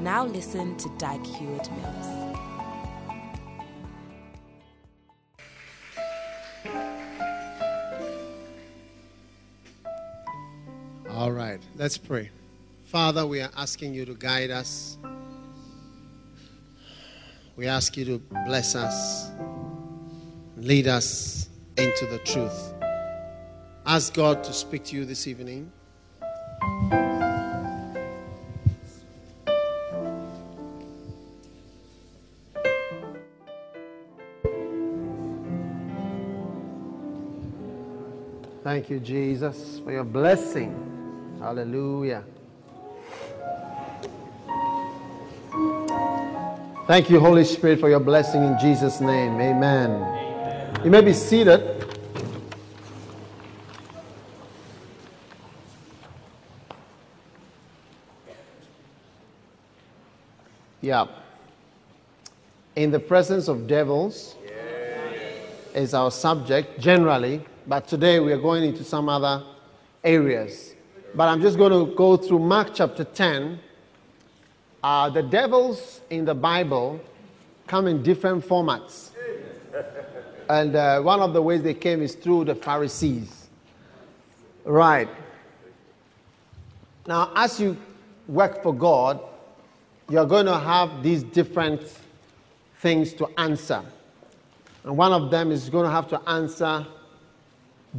Now listen to Dag Heward Mills. All right, let's pray. Father, we are asking you to guide us. We ask you to bless us, lead us into the truth. Ask God to speak to you this evening. Thank you, Jesus, for your blessing. Hallelujah. Thank you, Holy Spirit, for your blessing in Jesus' name. Amen. You may be seated. Yeah. In the presence of devils is our subject generally, but today we are going into some other areas. But I'm just going to go through Mark chapter 10. Uh, the devils in the Bible come in different formats. And uh, one of the ways they came is through the Pharisees. Right. Now, as you work for God, you're going to have these different things to answer. And one of them is going to have to answer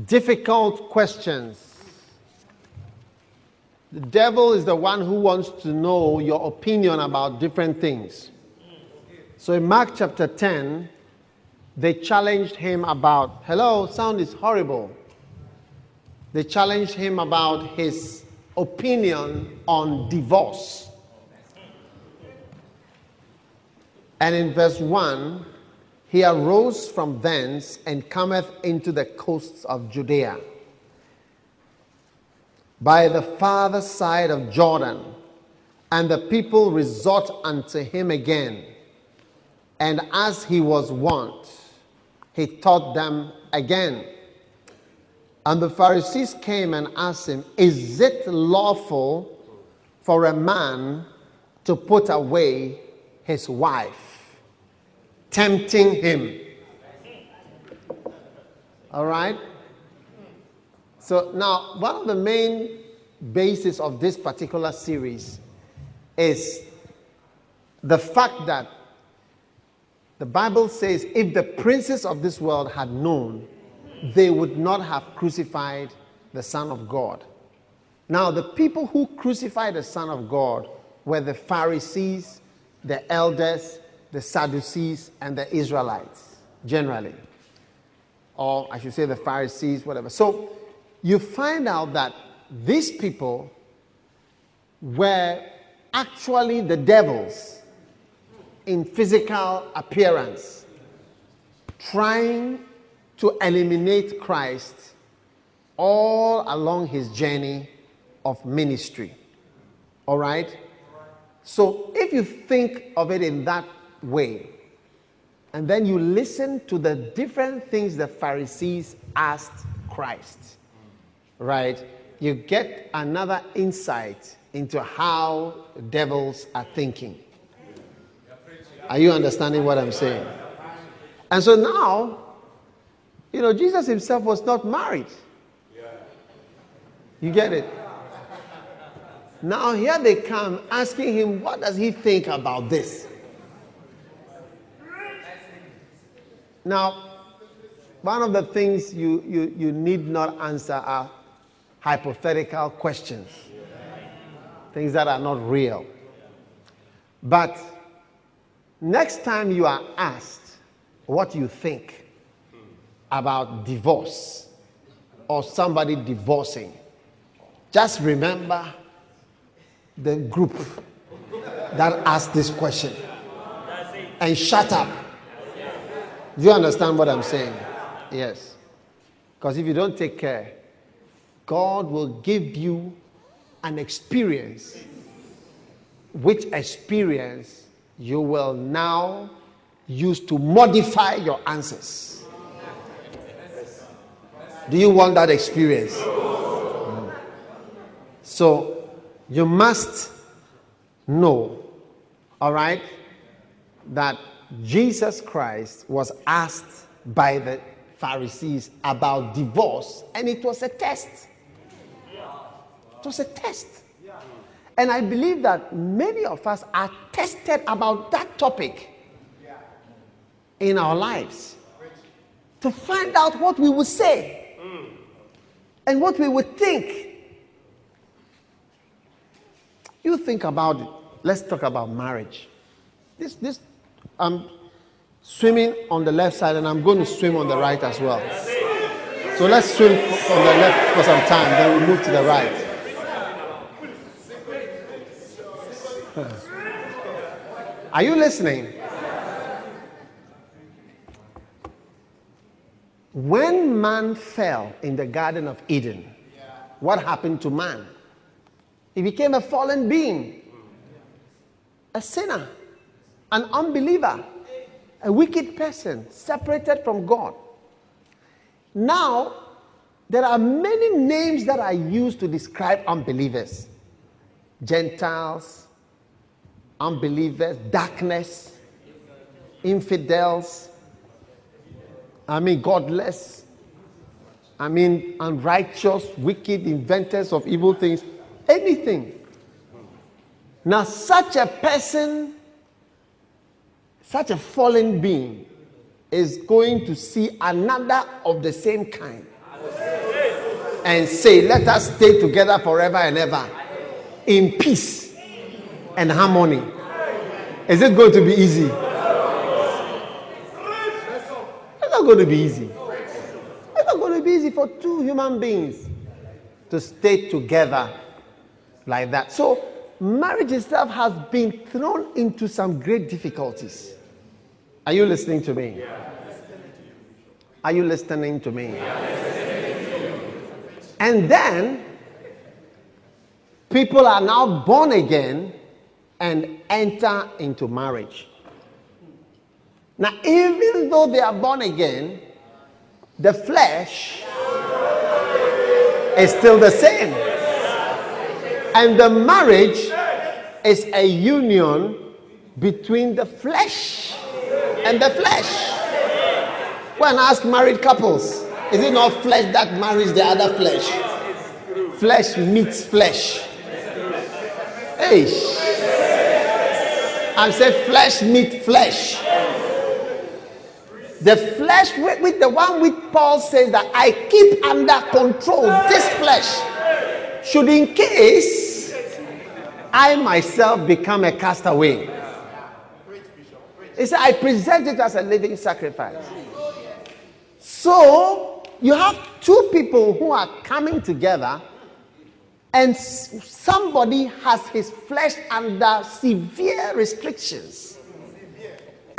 difficult questions. The devil is the one who wants to know your opinion about different things. So in Mark chapter 10, they challenged him about, hello, sound is horrible. They challenged him about his opinion on divorce. And in verse 1, he arose from thence and cometh into the coasts of Judea by the farther side of Jordan, and the people resort unto him again. And as he was wont, he taught them again. And the Pharisees came and asked him, Is it lawful for a man to put away his wife? Tempting him. All right? So now, one of the main bases of this particular series is the fact that the Bible says if the princes of this world had known, they would not have crucified the Son of God. Now, the people who crucified the Son of God were the Pharisees, the elders, the Sadducees and the Israelites, generally. Or I should say the Pharisees, whatever. So you find out that these people were actually the devils in physical appearance, trying to eliminate Christ all along his journey of ministry. All right? So if you think of it in that way. And then you listen to the different things the Pharisees asked Christ, right? You get another insight into how devils are thinking. Are you understanding what I'm saying? And so now, you know, Jesus himself was not married. You get it? Now here they come asking him, what does he think about this? Now, one of the things you, you, you need not answer are hypothetical questions, things that are not real. But next time you are asked what you think about divorce or somebody divorcing, just remember the group that asked this question and shut up. Do you understand what I'm saying? Yes. Because if you don't take care, God will give you an experience, which experience you will now use to modify your answers. Do you want that experience? So you must know, all right, that Jesus Christ was asked by the Pharisees about divorce, and it was a test. It was a test. And I believe that many of us are tested about that topic in our lives to find out what we would say and what we would think. You think about it. Let's talk about marriage. This, this, I'm swimming on the left side and I'm going to swim on the right as well. So let's swim on the left for some time, then we move to the right. Are you listening? When man fell in the Garden of Eden, what happened to man? He became a fallen being, a sinner, an unbeliever, a wicked person, separated from God. Now, there are many names that are used to describe unbelievers Gentiles, unbelievers, darkness, infidels, I mean, godless, I mean, unrighteous, wicked, inventors of evil things, anything. Now, such a person, such a fallen being, is going to see another of the same kind and say, Let us stay together forever and ever in peace and harmony. Is it going to be easy? It's not going to be easy. It's not going to be easy for two human beings to stay together like that. So, marriage itself has been thrown into some great difficulties. Are you listening to me? Are you listening to me? And then, people are now born again and enter into marriage. Now, even though they are born again, the flesh is still the same. And the marriage is a union between the flesh and the flesh. When ask married couples, is it not flesh that marries the other flesh? Flesh meets flesh. Hey. I said flesh meet flesh. The flesh with, with the one with Paul says that I keep under control this flesh. Should in case I myself become a castaway. He said, I present it as a living sacrifice. So you have two people who are coming together, and somebody has his flesh under severe restrictions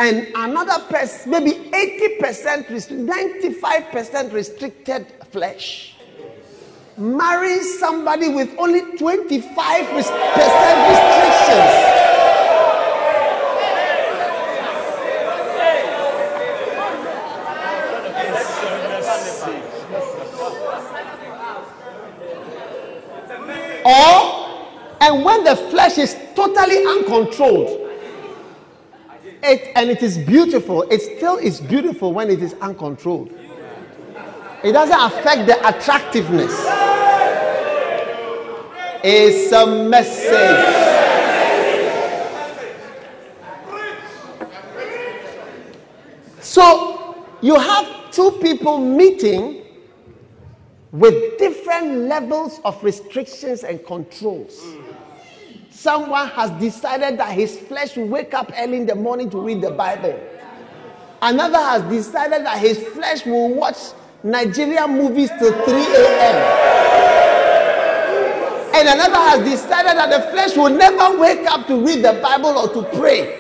and another person, maybe 80%, 95% restricted flesh. Marry somebody with only 25% restrictions. Or, and when the flesh is totally uncontrolled, it, and it is beautiful. It still is beautiful when it is uncontrolled. It doesn't affect the attractiveness. It's a message. So you have two people meeting with different levels of restrictions and controls. Someone has decided that his flesh will wake up early in the morning to read the Bible. Another has decided that his flesh will watch Nigerian movies till 3 a.m. and another has decided that the flesh will never wake up to read the Bible or to pray.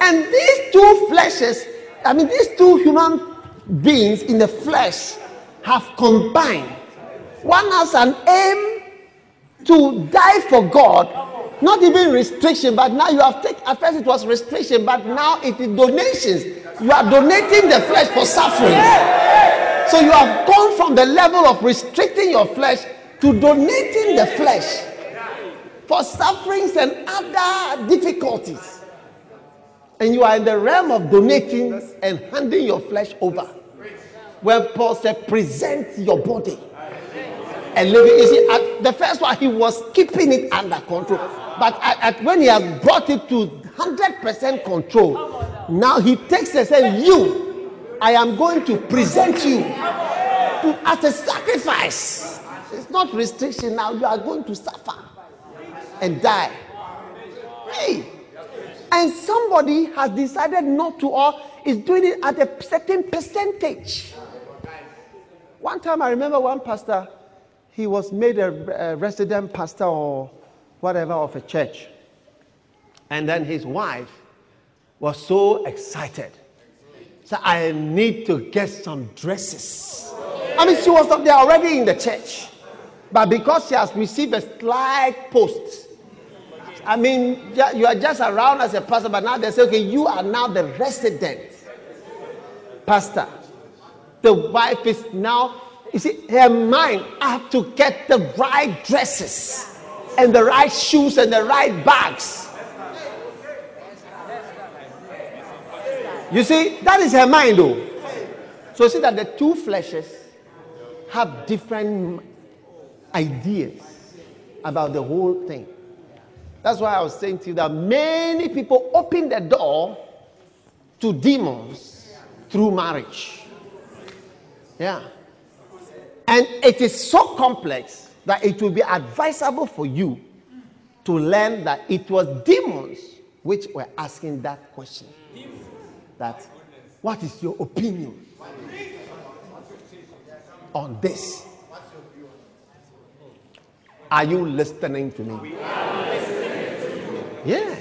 And these two fleshes, I mean, these two human beings in the flesh have combined. One has an aim to die for God, not even restriction, but now you have taken, at first it was restriction, but now it is donations. You are donating the flesh for suffering. So you have gone from the level of restricting your flesh to donating the flesh for sufferings and other difficulties. And you are in the realm of donating and handing your flesh over. Where Paul said, present your body and live it. You see, at the first one, he was keeping it under control. But at, at when he has brought it to 100% control, now he takes and says, You, I am going to present you to, as a sacrifice. It's not restriction now. You are going to suffer and die. Hey. And somebody has decided not to, or is doing it at a certain percentage. One time I remember one pastor, he was made a, a resident pastor or whatever of a church. And then his wife was so excited. So I need to get some dresses. I mean, she was up there already in the church. But because she has received a slight post, I mean, you are just around as a pastor, but now they say, okay, you are now the resident pastor. The wife is now, you see, her mind, I have to get the right dresses and the right shoes and the right bags. You see, that is her mind, though. So see that the two fleshes have different ideas about the whole thing. That's why I was saying to you that many people open the door to demons through marriage. Yeah. And it is so complex that it will be advisable for you to learn that it was demons which were asking that question. That, what is your opinion on this? Are you listening to me? Yeah.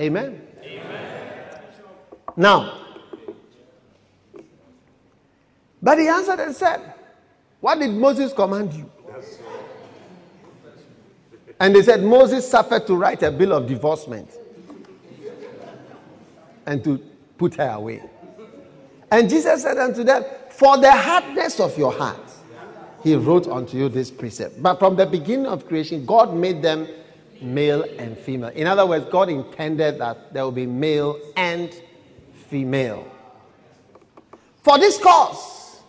Amen. Amen. Now, but he answered and said, What did Moses command you? And they said, Moses suffered to write a bill of divorcement and to put her away. And Jesus said unto them, For the hardness of your heart, he wrote unto you this precept. But from the beginning of creation, God made them male and female. In other words, God intended that there will be male and female. For this cause,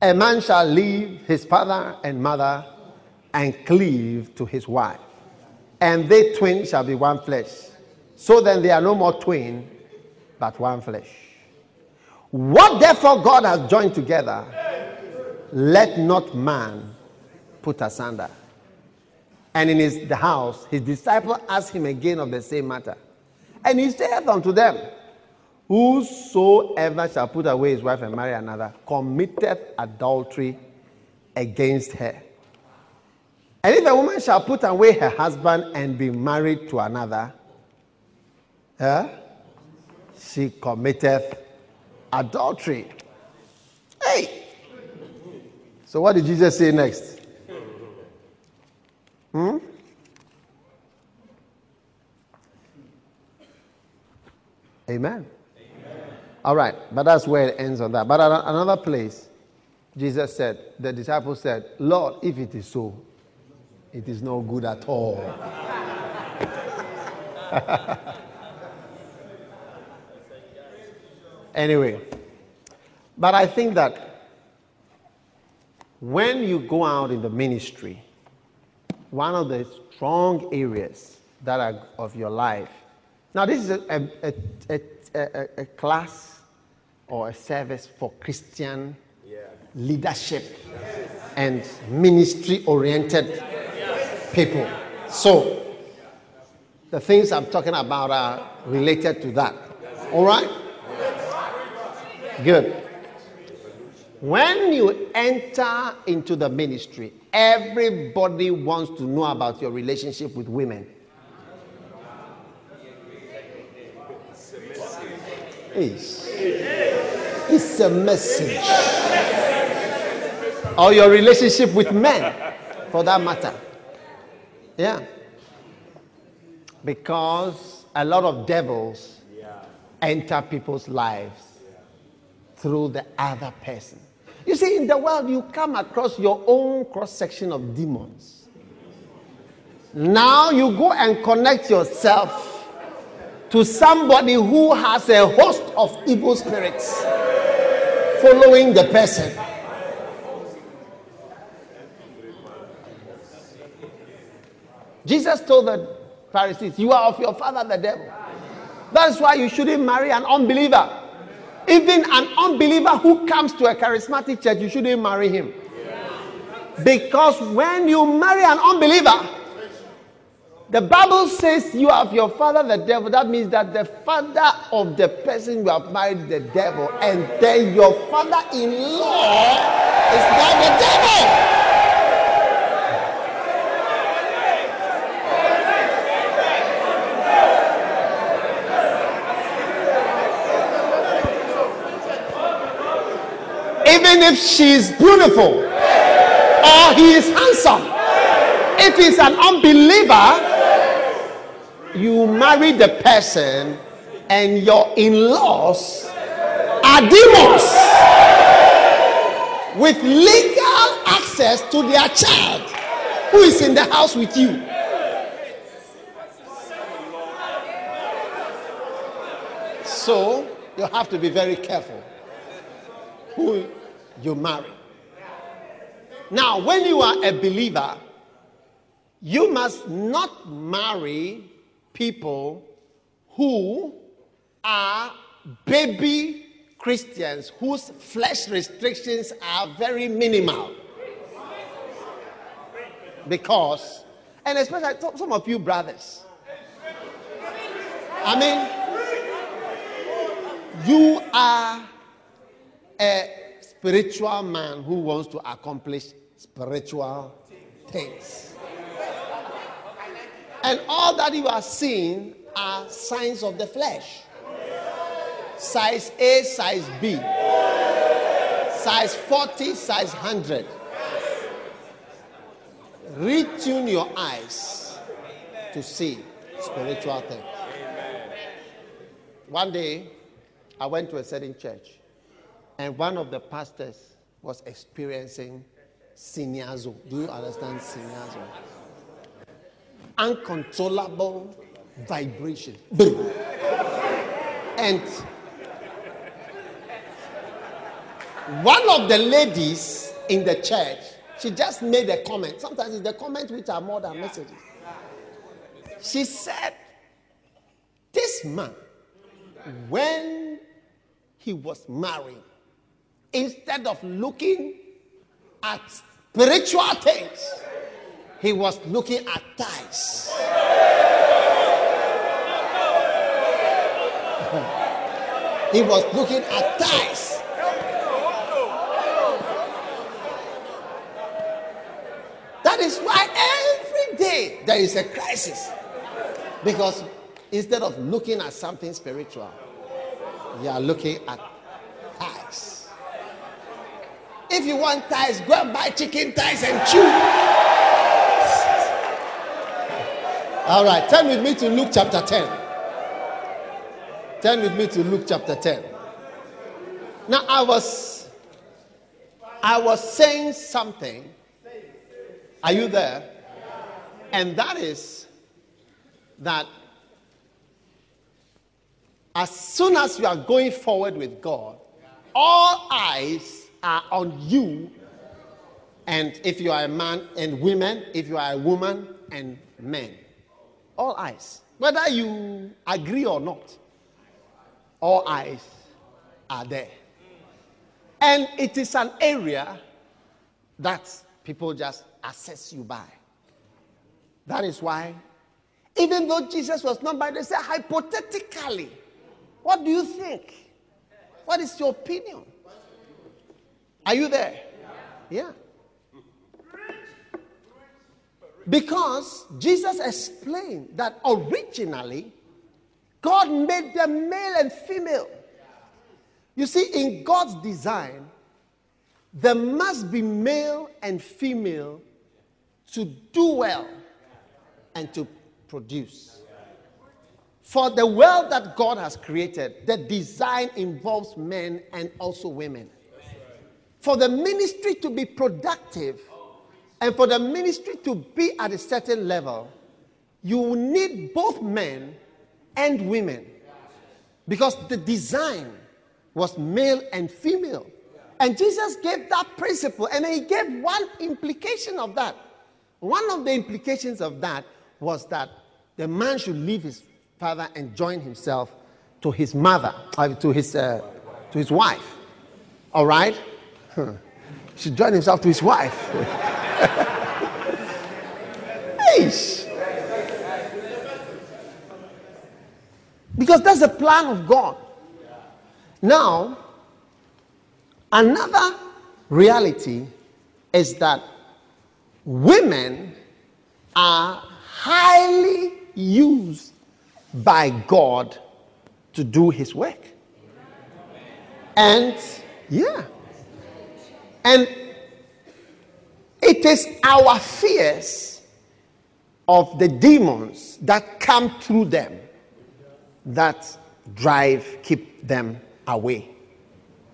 a man shall leave his father and mother and cleave to his wife, and they twin shall be one flesh. So then they are no more twin, but one flesh. What therefore God has joined together, let not man put asunder. And in his the house, his disciple asked him again of the same matter. And he said unto them, Whosoever shall put away his wife and marry another committeth adultery against her. And if a woman shall put away her husband and be married to another, eh, she committeth adultery. Hey! So, what did Jesus say next? Hmm? Amen. All right, but that's where it ends on that. But at another place, Jesus said, the disciples said, Lord, if it is so, it is no good at all. anyway, but I think that when you go out in the ministry, one of the strong areas that are of your life. Now, this is a, a, a, a class or a service for Christian yeah. leadership and ministry oriented people. So, the things I'm talking about are related to that. All right? Good. When you enter into the ministry, everybody wants to know about your relationship with women. It's, it's a message. Or your relationship with men, for that matter. Yeah. Because a lot of devils enter people's lives through the other person. You see, in the world, you come across your own cross section of demons. Now you go and connect yourself to somebody who has a host of evil spirits following the person. Jesus told the Pharisees, You are of your father, the devil. That's why you shouldn't marry an unbeliever. Even an unbeliever who comes to a charismatic church, you shouldn't marry him. Because when you marry an unbeliever, the Bible says you have your father, the devil. That means that the father of the person you have married, the devil, and then your father in law is now the devil. even if she is beautiful or he is handsome, if he's an unbeliever, you marry the person and your in laws are demons with legal access to their child who is in the house with you. So you have to be very careful who you marry. Now, when you are a believer, you must not marry people who are baby Christians whose flesh restrictions are very minimal. Because, and especially some of you brothers, I mean, you are a spiritual man who wants to accomplish spiritual things. And all that you are seeing are signs of the flesh. Size A, size B, size 40, size 100. Retune your eyes to see spiritual things. One day, I went to a certain church and one of the pastors was experiencing siniazo. Do you understand siniazo? Uncontrollable vibration. and one of the ladies in the church, she just made a comment. Sometimes it's the comments which are more than messages. She said, This man, when he was married, instead of looking at spiritual things, he was looking at ties. he was looking at ties. That is why every day there is a crisis. Because instead of looking at something spiritual, you are looking at ties. If you want ties, go and buy chicken ties and chew. All right, turn with me to Luke chapter 10. Turn with me to Luke chapter 10. Now I was I was saying something. Are you there? And that is that as soon as you are going forward with God, all eyes are on you. And if you are a man and women, if you are a woman and men, all eyes, whether you agree or not, all eyes are there. And it is an area that people just assess you by. That is why, even though Jesus was not by, they say hypothetically, what do you think? What is your opinion? Are you there? Yeah. Because Jesus explained that originally God made them male and female. You see, in God's design, there must be male and female to do well and to produce. For the world that God has created, the design involves men and also women. For the ministry to be productive and for the ministry to be at a certain level, you need both men and women. Because the design was male and female. And Jesus gave that principle, and he gave one implication of that. One of the implications of that was that the man should leave his father and join himself to his mother, uh, to, his, uh, to his wife. All right? Huh. Should join himself to his wife. Eish. Because that's the plan of God. Now, another reality is that women are highly used by God to do his work. And yeah. And it is our fears of the demons that come through them that drive, keep them away.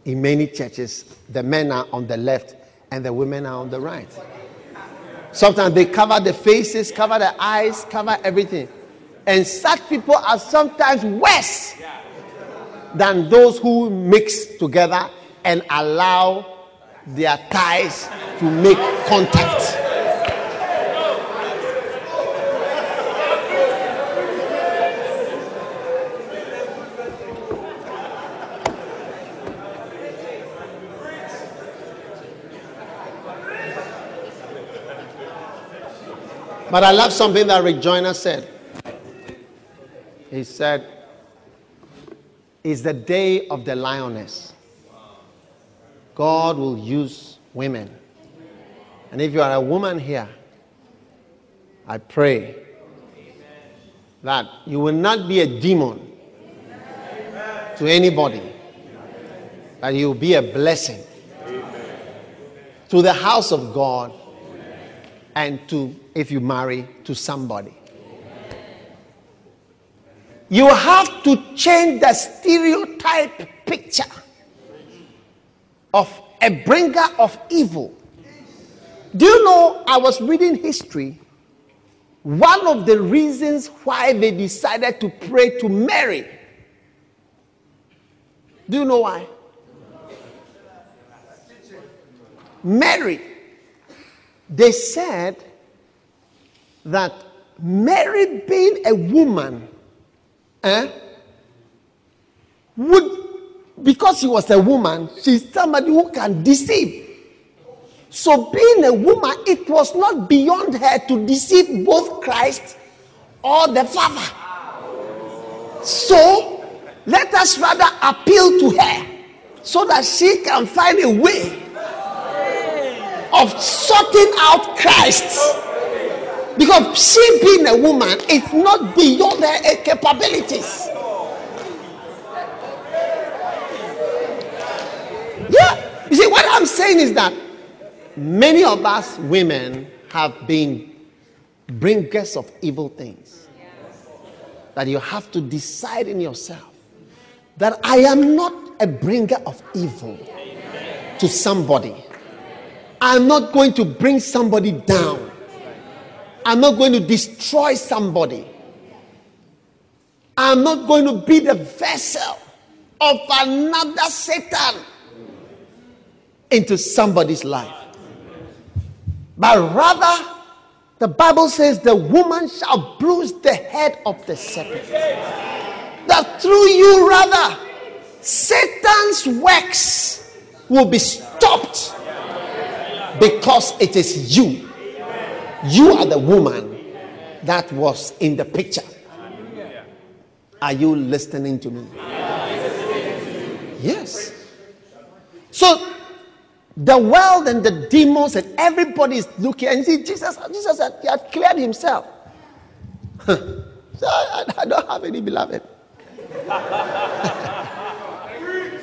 In many churches, the men are on the left and the women are on the right. Sometimes they cover the faces, cover the eyes, cover everything. And such people are sometimes worse than those who mix together and allow their ties to make contact. But I love something that Rick Joyner said. He said, It's the day of the lioness. God will use women. And if you are a woman here, I pray that you will not be a demon to anybody, that you will be a blessing to the house of God and to, if you marry, to somebody. You have to change the stereotype picture of a bringer of evil. Do you know? I was reading history. One of the reasons why they decided to pray to Mary. Do you know why? Mary they said that Mary, being a woman, eh, would, because she was a woman, she's somebody who can deceive. So, being a woman, it was not beyond her to deceive both Christ or the Father. So, let us rather appeal to her so that she can find a way of sorting out Christ. Because she being a woman is not beyond her capabilities. Yeah. You see, what I'm saying is that many of us women have been bringers of evil things. That you have to decide in yourself that I am not a bringer of evil to somebody. I'm not going to bring somebody down. I'm not going to destroy somebody. I'm not going to be the vessel of another Satan into somebody's life. But rather, the Bible says the woman shall bruise the head of the serpent. That through you, rather, Satan's works will be stopped because it is you. You are the woman that was in the picture. Are you listening to me? Yes. So The world and the demons and everybody is looking. And see, Jesus, Jesus had, he had cleared himself. so I, I don't have any beloved.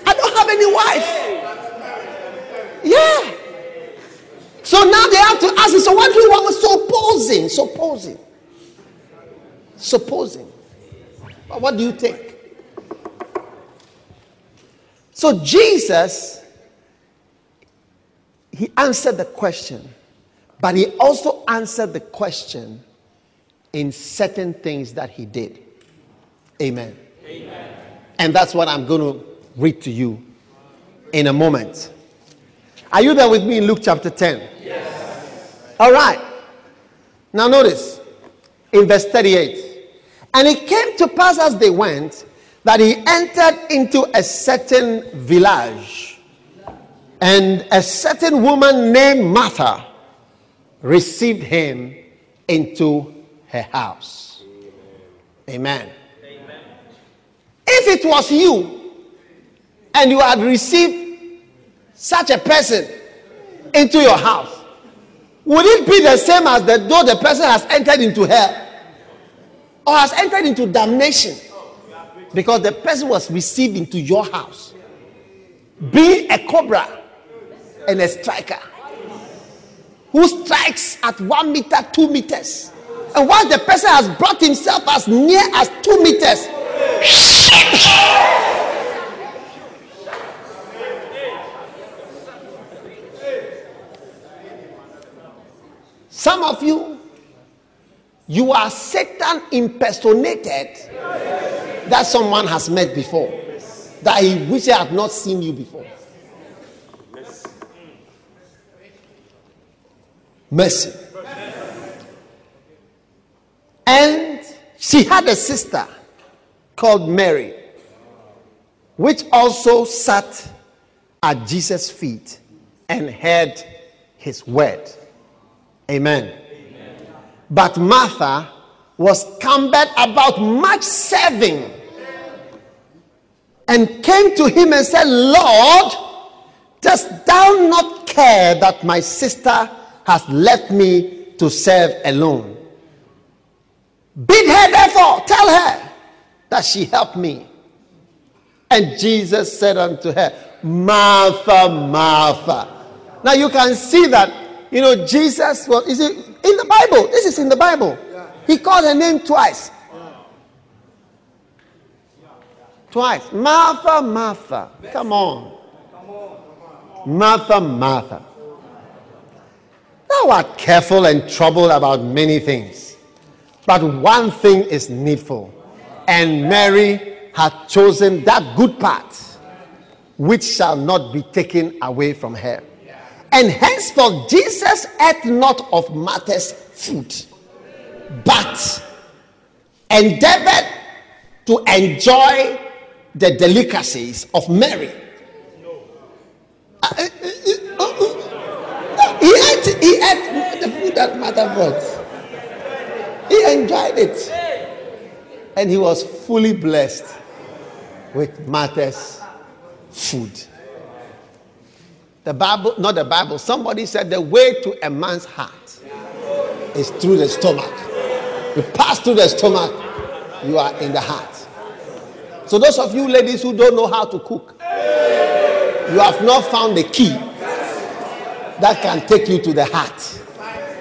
I don't have any wife. Yeah. So now they have to ask so what do you want? Supposing, supposing, supposing. What do you think? So Jesus, he answered the question, but he also answered the question in certain things that he did. Amen. Amen. And that's what I'm going to read to you in a moment. Are you there with me in Luke chapter 10? Yes. All right. Now notice in verse 38. And it came to pass as they went that he entered into a certain village. And a certain woman named Martha received him into her house. Amen. Amen. If it was you and you had received such a person into your house, would it be the same as the, though the person has entered into hell or has entered into damnation? Because the person was received into your house. Be a cobra and a striker who strikes at one meter, two meters. And once the person has brought himself as near as two meters, some of you, you are Satan impersonated that someone has met before, that he wish he had not seen you before. Mercy. And she had a sister called Mary, which also sat at Jesus' feet and heard his word. Amen. Amen. But Martha was cumbered about much serving and came to him and said, Lord, dost thou not care that my sister has left me to serve alone? Bid her, therefore, tell her that she helped me. And Jesus said unto her, Martha, Martha. Now you can see that, you know, Jesus was, is it in the Bible? This is in the Bible. He called her name twice. Twice. Martha, Martha. Come on. Martha, Martha. Thou art careful and troubled about many things. But one thing is needful. And Mary hath chosen that good part which shall not be taken away from her. And henceforth Jesus ate not of Martha's food but endeavored to enjoy the delicacies of Mary. Uh, uh, uh, he ate, he ate the food that Martha brought. He enjoyed it. And he was fully blessed with Martha's food. The Bible, not the Bible, somebody said the way to a man's heart is through the stomach. You pass through the stomach, you are in the heart. So, those of you ladies who don't know how to cook, you have not found the key that can take you to the heart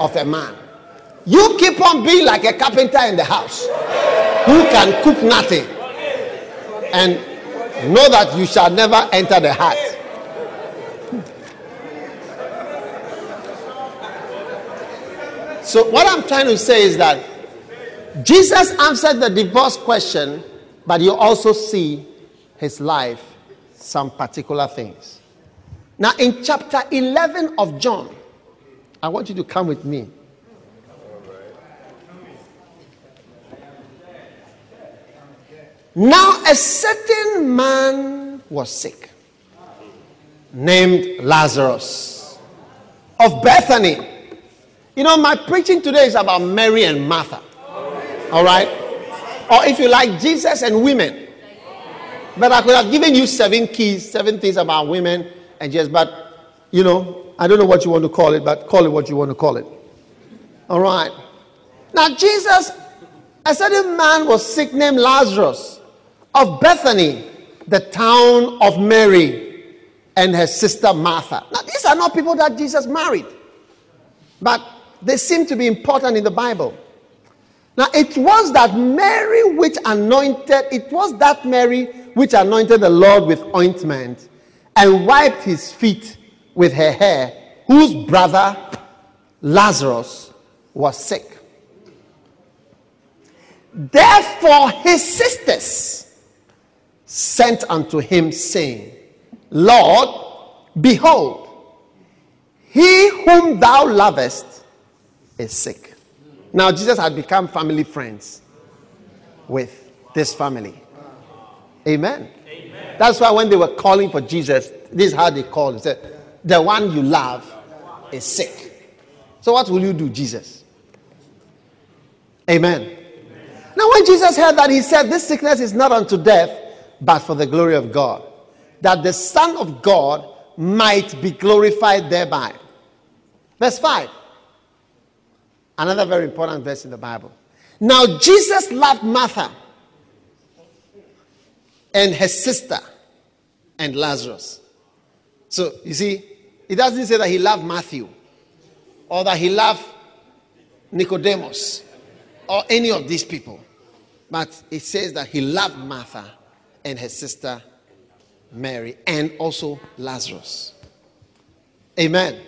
of a man. You keep on being like a carpenter in the house who can cook nothing and know that you shall never enter the heart. So, what I'm trying to say is that Jesus answered the divorce question, but you also see his life, some particular things. Now, in chapter 11 of John, I want you to come with me. Now, a certain man was sick, named Lazarus of Bethany. You know, my preaching today is about Mary and Martha. All right? Or if you like, Jesus and women. But I could have given you seven keys, seven things about women and just, but you know, I don't know what you want to call it, but call it what you want to call it. All right. Now, Jesus, a certain man was sick named Lazarus of Bethany, the town of Mary and her sister Martha. Now, these are not people that Jesus married, but they seem to be important in the Bible. Now, it was that Mary which anointed, it was that Mary which anointed the Lord with ointment and wiped his feet with her hair, whose brother Lazarus was sick. Therefore, his sisters sent unto him, saying, Lord, behold, he whom thou lovest is sick. Now, Jesus had become family friends with this family. Amen. That's why when they were calling for Jesus, this is how they called. They said, The one you love is sick. So, what will you do, Jesus? Amen. Amen. Now, when Jesus heard that, he said, This sickness is not unto death, but for the glory of God, that the Son of God might be glorified thereby. Verse 5. Another very important verse in the Bible. Now, Jesus loved Martha and her sister and Lazarus. So, you see, it doesn't say that he loved Matthew or that he loved Nicodemus or any of these people. But it says that he loved Martha and her sister Mary and also Lazarus. Amen. Amen.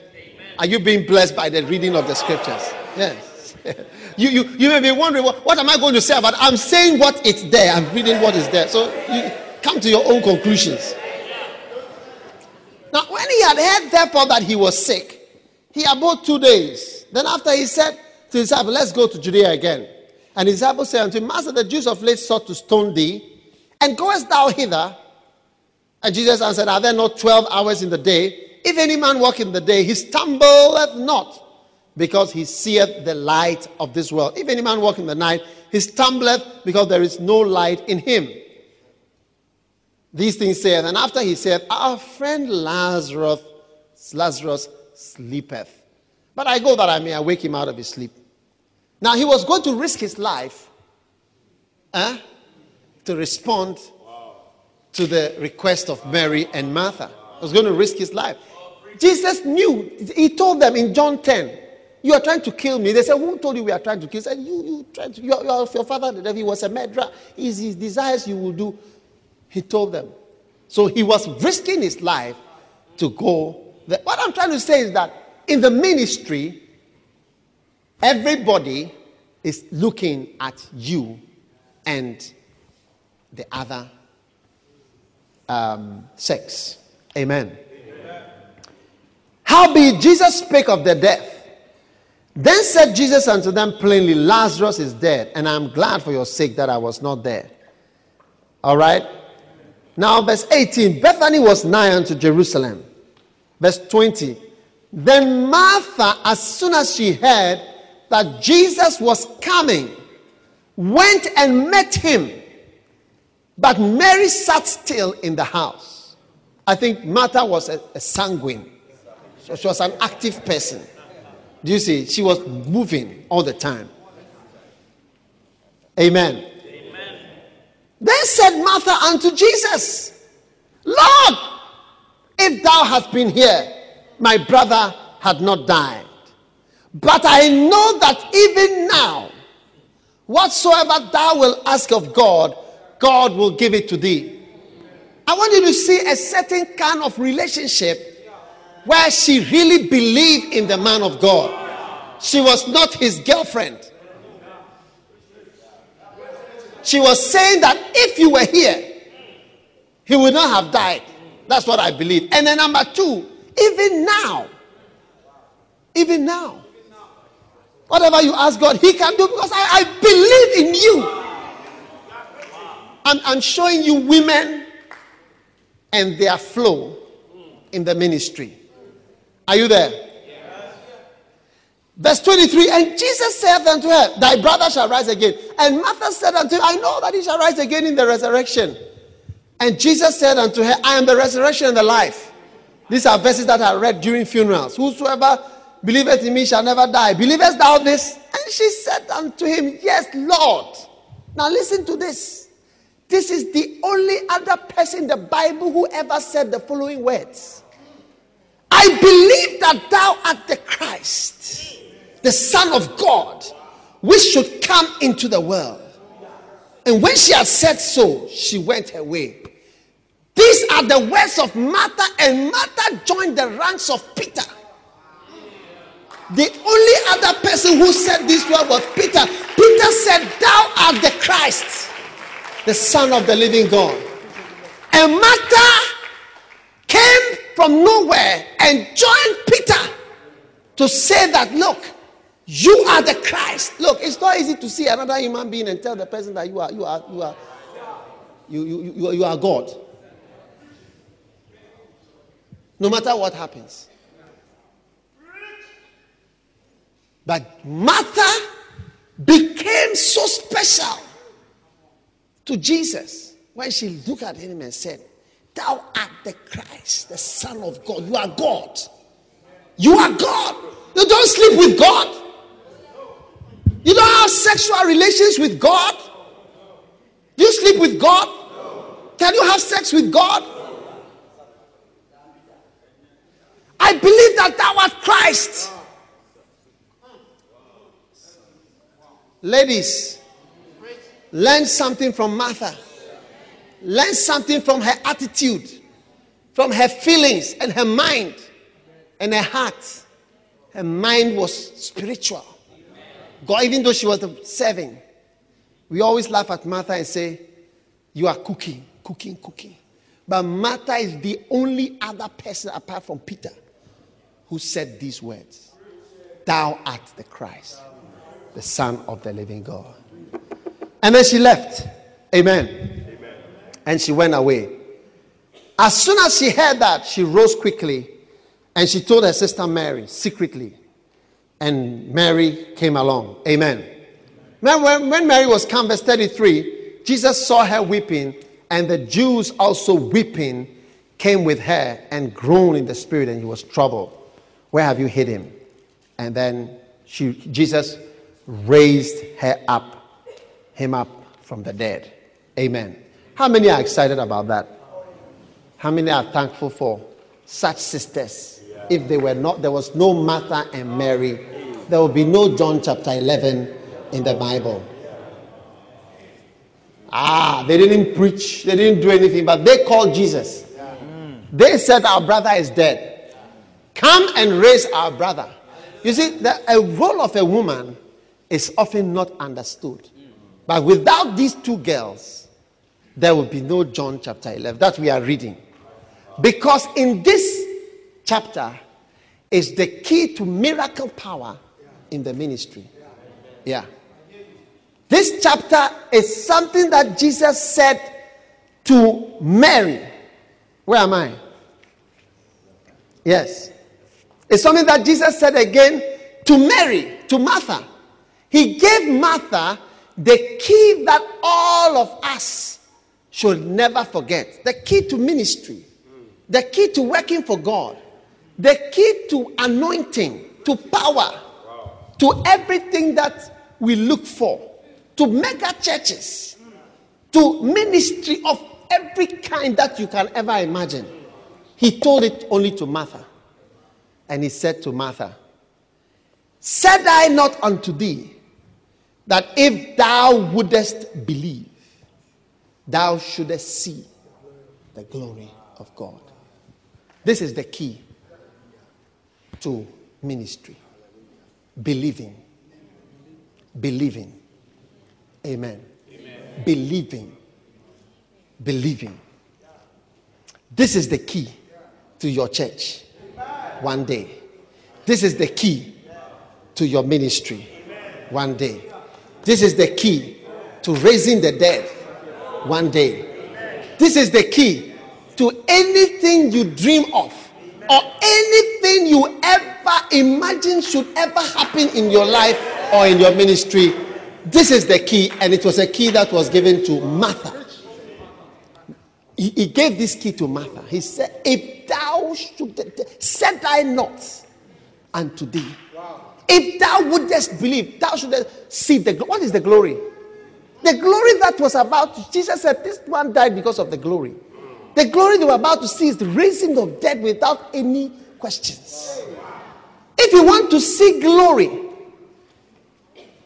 Are you being blessed by the reading of the scriptures? Yes. you, you, you may be wondering, what, am I going to say about I'm saying what it's there. I'm reading what is there. So you come to your own conclusions. Now, when he had heard, therefore, that he was sick, he abode two days. Then after he said to his disciples, Let's go to Judea again. And his disciples said unto him, Master, the Jews of late sought to stone thee, and goest thou hither? And Jesus answered, Are there not twelve hours in the day? If any man walk in the day, he stumbleth not, because he seeth the light of this world. If any man walk in the night, he stumbleth, because there is no light in him. These things saith, and after he said, Our friend Lazarus, Lazarus sleepeth. But I go that I may awake him out of his sleep. Now he was going to risk his life eh, to respond to the request of Mary and Martha. He was going to risk his life. Jesus knew. He told them in John 10, You are trying to kill me. They said, Who told you we are trying to kill? He said, You, you tried to, your, your, your father, the devil, was a murderer. His, his desires you will do. He told them. So he was risking his life to go. There. What I'm trying to say is that in the ministry, everybody is looking at you and the other um, sex. Amen. Howbeit Jesus spake of the death. Then said Jesus unto them plainly, Lazarus is dead, and I am glad for your sake that I was not there. All right? Now, verse 18 Bethany was nigh unto Jerusalem. Verse 20 Then Martha, as soon as she heard that Jesus was coming, went and met him. But Mary sat still in the house. I think Martha was a, a sanguine. So she was an active person. Do you see? She was moving all the time. Amen. Amen. Then said Martha unto Jesus, Lord, if thou hadst been here, my brother had not died. But I know that even now, whatsoever thou wilt ask of God, God will give it to thee. I want you to see a certain kind of relationship where she really believed in the man of God. She was not his girlfriend. She was saying that if you were here, he would not have died. That's what I believe. And then, number two, even now, even now, whatever you ask God, He can do because I, I believe in you. I'm, I'm showing you women and their flow in the ministry. Are you there? Verse 23 And Jesus said unto her, Thy brother shall rise again. And Martha said unto him, I know that he shall rise again in the resurrection. And Jesus said unto her, I am the resurrection and the life. These are verses that are read during funerals. Whosoever believeth in me shall never die. Believest thou this? And she said unto him, Yes, Lord. Now listen to this. This is the only other person in the Bible who ever said the following words I believe that thou art the Christ, the Son of God, which should come into the world. And when she had said so, she went away. These are the words of Martha, and Martha joined the ranks of Peter. The only other person who said this word was Peter. Peter said, Thou art the Christ, the Son of the living God. And Martha came from nowhere and joined Peter to say that, Look, you are the Christ. Look, it's not easy to see another human being and tell the person that you are, you are, you are, you, you, you, you are God. No matter what happens. But Martha became so special to Jesus when she looked at him and said, Thou art the Christ, the Son of God. You are God. You are God. You don't sleep with God. Have sexual relations with God. Do you sleep with God? Can you have sex with God? I believe that thou art Christ. Ladies, learn something from Martha. Learn something from her attitude, from her feelings and her mind and her heart. Her mind was spiritual. God, even though she was the serving, we always laugh at Martha and say, You are cooking, cooking, cooking. But Martha is the only other person apart from Peter who said these words Thou art the Christ, the Son of the living God. And then she left. Amen. Amen. And she went away. As soon as she heard that, she rose quickly and she told her sister Mary secretly. And Mary came along. Amen. When, when Mary was come, verse 33, Jesus saw her weeping, and the Jews also weeping came with her and groaned in the spirit, and he was troubled. Where have you hid him? And then she, Jesus raised her up, him up from the dead. Amen. How many are excited about that? How many are thankful for such sisters? If they were not, there was no Martha and Mary, there would be no John chapter 11 in the Bible. Ah, they didn't preach, they didn't do anything, but they called Jesus. They said, Our brother is dead. Come and raise our brother. You see, the a role of a woman is often not understood. But without these two girls, there will be no John chapter 11 that we are reading. Because in this chapter is the key to miracle power in the ministry. Yeah. This chapter is something that Jesus said to Mary. Where am I? Yes. It's something that Jesus said again to Mary, to Martha. He gave Martha the key that all of us should never forget the key to ministry, the key to working for God, the key to anointing, to power, to everything that we look for, to mega churches, to ministry of every kind that you can ever imagine. He told it only to Martha. And he said to Martha, Said I not unto thee that if thou wouldest believe, thou shouldest see the glory of God? This is the key to ministry. Believing. Believing. Amen. Amen. Believing. Believing. This is the key to your church one day. This is the key to your ministry one day. This is the key to raising the dead one day. This is the key to anything you dream of or you ever imagine should ever happen in your life or in your ministry. This is the key, and it was a key that was given to Martha. He, he gave this key to Martha. He said, If thou thou should said I not unto thee. If thou wouldest believe, thou shouldest see the what is the glory? The glory that was about Jesus said, This one died because of the glory. The glory they were about to see is the raising of dead without any questions. If you want to see glory,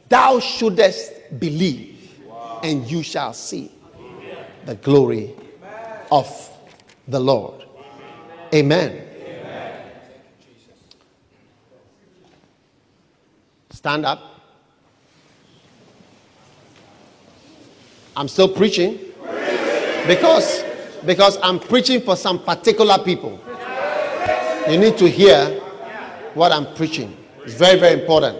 thou shouldest believe, and you shall see the glory of the Lord. Amen. Stand up. I'm still preaching because because I'm preaching for some particular people. You need to hear what I'm preaching. It's very very important.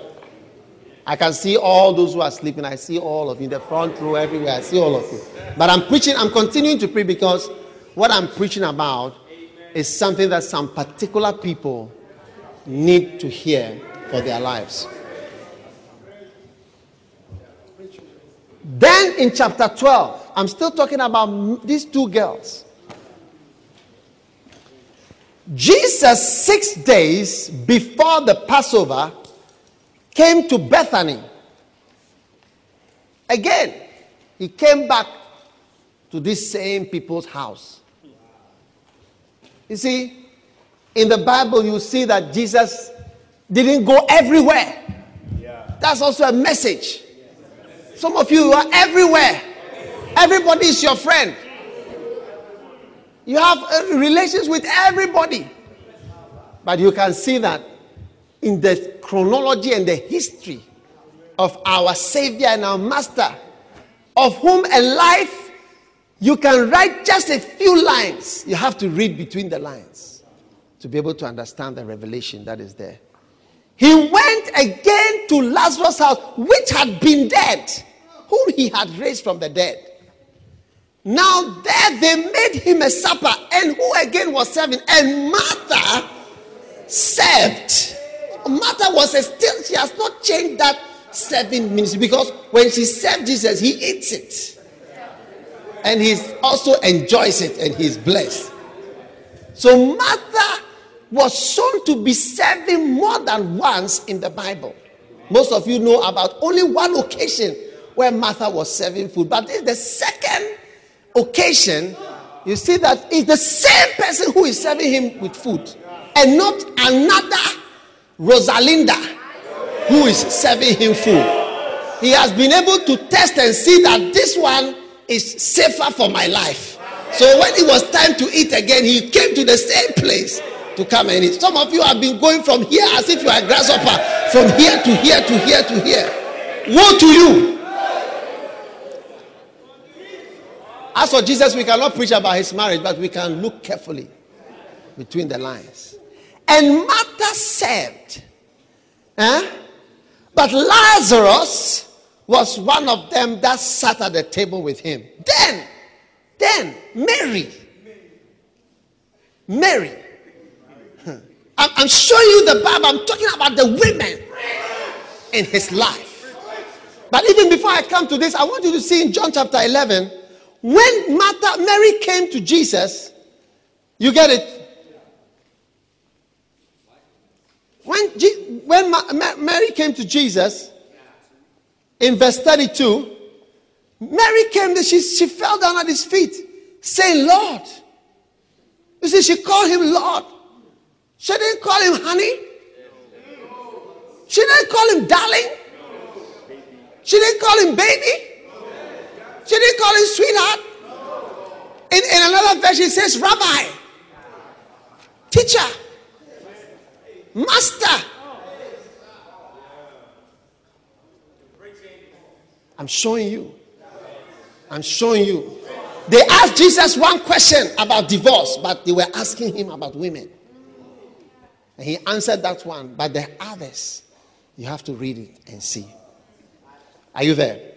I can see all those who are sleeping. I see all of you in the front row everywhere. I see all of you. But I'm preaching. I'm continuing to preach because what I'm preaching about is something that some particular people need to hear for their lives. Then in chapter 12, I'm still talking about these two girls. Jesus, six days before the Passover, came to Bethany. Again, he came back to this same people's house. You see, in the Bible, you see that Jesus didn't go everywhere. That's also a message. Some of you are everywhere. Everybody is your friend. You have relations with everybody. But you can see that in the chronology and the history of our Savior and our Master, of whom a life you can write just a few lines. You have to read between the lines to be able to understand the revelation that is there. He went again to Lazarus' house, which had been dead whom he had raised from the dead. Now there they made him a supper, and who again was serving? And Martha served. Martha was a still, she has not changed that serving ministry because when she served Jesus, he eats it. And he also enjoys it and he's blessed. So Martha was shown to be serving more than once in the Bible. Most of you know about only one occasion where Martha was serving food. But this is the second occasion. You see that it's the same person who is serving him with food, and not another Rosalinda who is serving him food. He has been able to test and see that this one is safer for my life. So when it was time to eat again, he came to the same place to come and eat. Some of you have been going from here as if you are a grasshopper, from here to here to here to here. Woe to you! As for Jesus, we cannot preach about his marriage, but we can look carefully between the lines. And Martha served. Eh? But Lazarus was one of them that sat at the table with him. Then, then, Mary. Mary. I'm showing you the Bible. I'm talking about the women in his life. But even before I come to this, I want you to see in John chapter 11 when Martha, Mary came to Jesus, you get it? When, G, when Ma, Ma, Mary came to Jesus, in verse 32, Mary came there, she, she fell down at his feet, saying, Lord. You see, she called him Lord. She didn't call him honey. She didn't call him darling. She didn't call him baby. She didn't call him sweetheart. In, in another verse, she says, Rabbi, teacher, master. I'm showing you. I'm showing you. They asked Jesus one question about divorce, but they were asking him about women. And he answered that one, but the others, you have to read it and see. Are you there?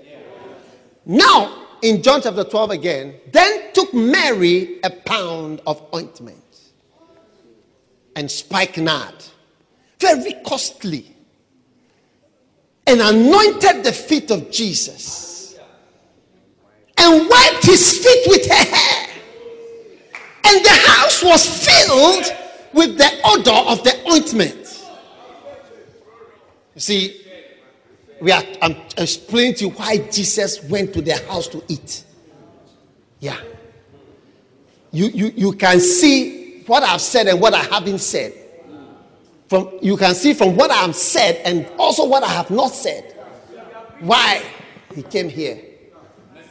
Now, in John chapter 12 again, then took Mary a pound of ointment and spikenard, very costly, and anointed the feet of Jesus and wiped his feet with her hair. And the house was filled with the odor of the ointment. You see, we are I'm explaining to you why Jesus went to their house to eat. Yeah. You, you, you can see what I've said and what I haven't said. From you can see from what I have said and also what I have not said. Why he came here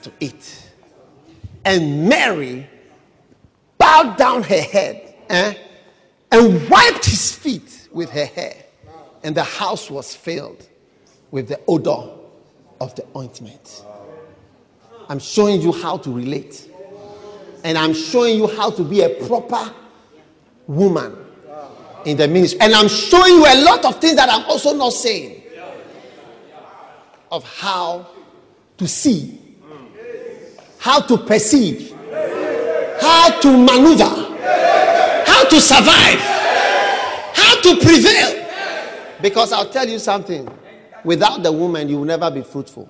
to eat. And Mary bowed down her head eh, and wiped his feet with her hair. And the house was filled with the odor of the ointment. I'm showing you how to relate. And I'm showing you how to be a proper woman in the ministry. And I'm showing you a lot of things that I'm also not saying of how to see, how to perceive, how to maneuver, how to survive, how to prevail. Because I'll tell you something without the woman, you will never be fruitful.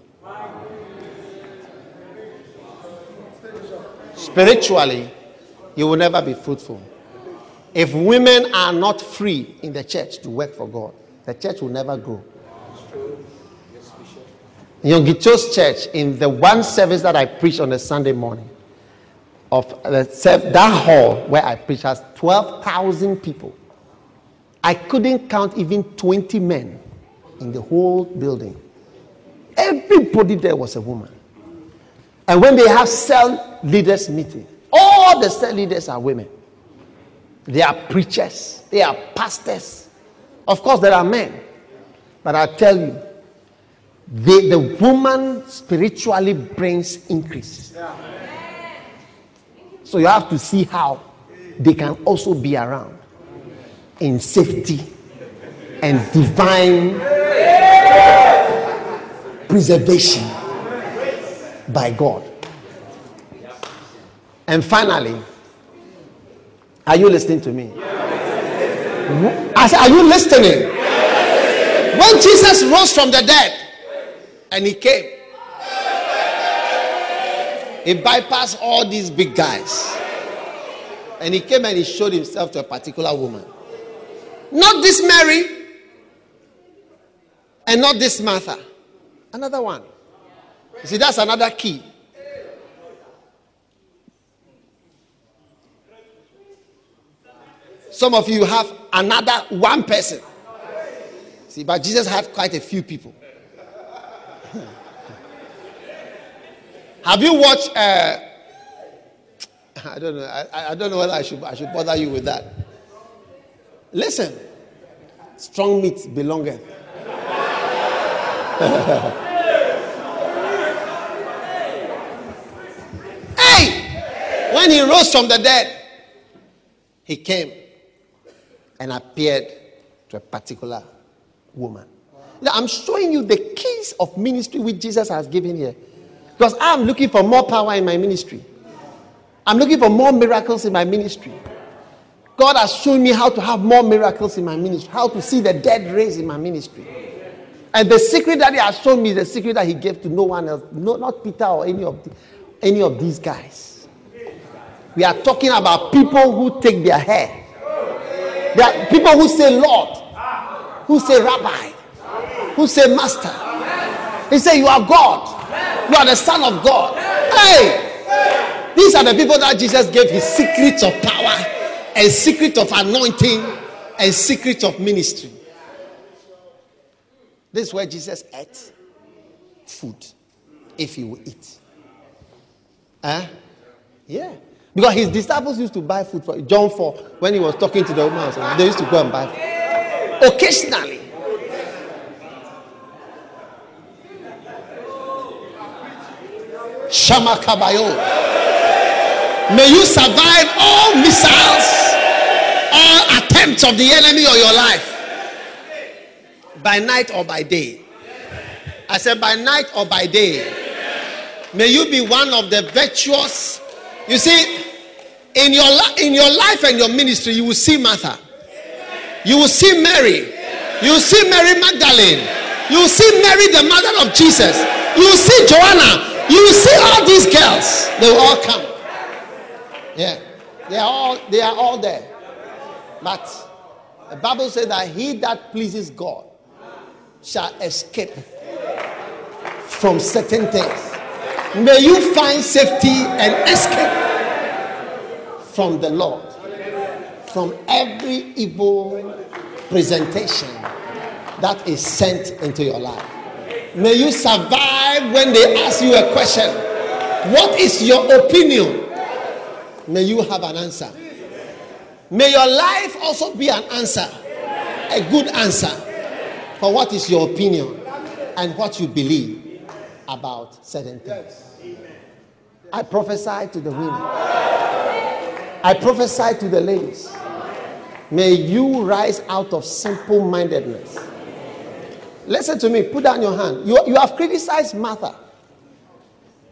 Spiritually, you will never be fruitful. If women are not free in the church to work for God, the church will never grow. Yonggi church, in the one service that I preached on a Sunday morning, of that hall where I preached has 12,000 people. I couldn't count even 20 men in the whole building. Everybody there was a woman. And when they have cell leaders meeting, all the cell leaders are women. They are preachers, they are pastors. Of course, there are men. But I tell you, the, the woman spiritually brings increase. So you have to see how they can also be around in safety and divine preservation by God. And finally, are you listening to me? I said, Are you listening? When Jesus rose from the dead and he came, he bypassed all these big guys. And he came and he showed himself to a particular woman. Not this Mary and not this Martha. Another one. You see, that's another key. Some of you have another one person. See, but Jesus had quite a few people. have you watched? Uh, I don't know. I, I don't know whether I should I should bother you with that. Listen, strong meat belongeth. hey, when he rose from the dead, he came and appeared to a particular woman. Now, I'm showing you the keys of ministry which Jesus has given here. Because I'm looking for more power in my ministry. I'm looking for more miracles in my ministry. God has shown me how to have more miracles in my ministry, how to see the dead raised in my ministry. And the secret that He has shown me is the secret that He gave to no one else, no, not Peter or any of, the, any of these guys. We are talking about people who take their hair there are people who say Lord, who say Rabbi, who say Master. He say You are God. You are the Son of God. Hey! These are the people that Jesus gave his secrets of power and secret of anointing and secret of ministry. This is where Jesus ate food, if he would eat. Huh? Yeah. Because his disciples used to buy food for John 4 when he was talking to the woman. They used to go and buy food. Occasionally. Shama Kabayo. May you survive all missiles, all attempts of the enemy on your life. By night or by day. I said by night or by day. May you be one of the virtuous you see, in your, in your life and your ministry, you will see Martha. You will see Mary. You will see Mary Magdalene. You will see Mary, the mother of Jesus. You will see Joanna. You will see all these girls. They will all come. Yeah. They are all they are all there. But the Bible says that he that pleases God shall escape from certain things. May you find safety and escape from the Lord, from every evil presentation that is sent into your life. May you survive when they ask you a question. What is your opinion? May you have an answer. May your life also be an answer, a good answer for what is your opinion and what you believe about certain things. I prophesy to the women. I prophesy to the ladies. May you rise out of simple mindedness. Listen to me. Put down your hand. You, you have criticized Martha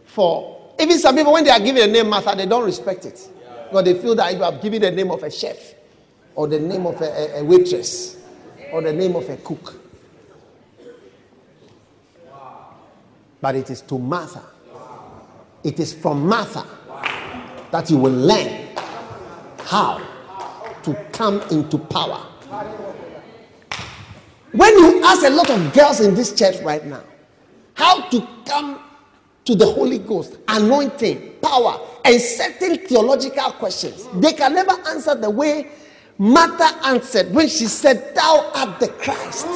for even some people when they are given the name Martha, they don't respect it. Because they feel that you have given the name of a chef or the name of a, a, a waitress or the name of a cook. But it is to Martha. It is from Martha that you will learn how to come into power. When you ask a lot of girls in this church right now how to come to the Holy Ghost, anointing, power, and certain theological questions, they can never answer the way Martha answered when she said, Thou art the Christ,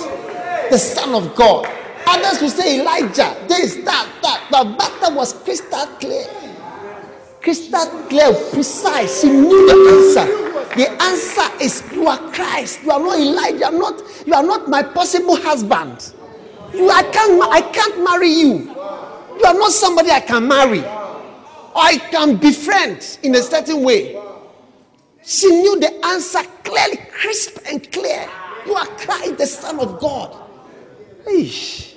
the Son of God. Others will say Elijah, this, that, that. But Martha was crystal clear. Crystal clear, precise. She knew the answer. The answer is you are Christ. You are not Elijah. You are not, you are not my possible husband. You, I, can't, I can't marry you. You are not somebody I can marry. I can befriend in a certain way. She knew the answer clearly, crisp and clear. You are Christ, the Son of God. Eesh.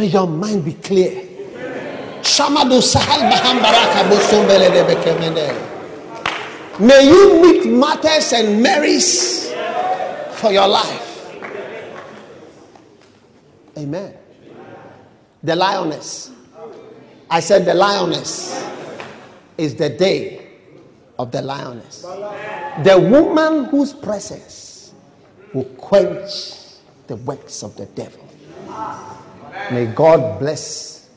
May your mind be clear. May you meet Marthas and Marys for your life. Amen. The lioness. I said the lioness is the day of the lioness. The woman whose presence will quench the works of the devil. May God bless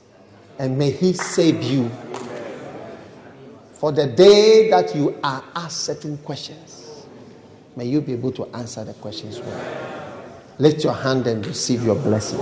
and may He save you for the day that you are asked certain questions, may you be able to answer the questions well. Lift your hand and receive your blessing.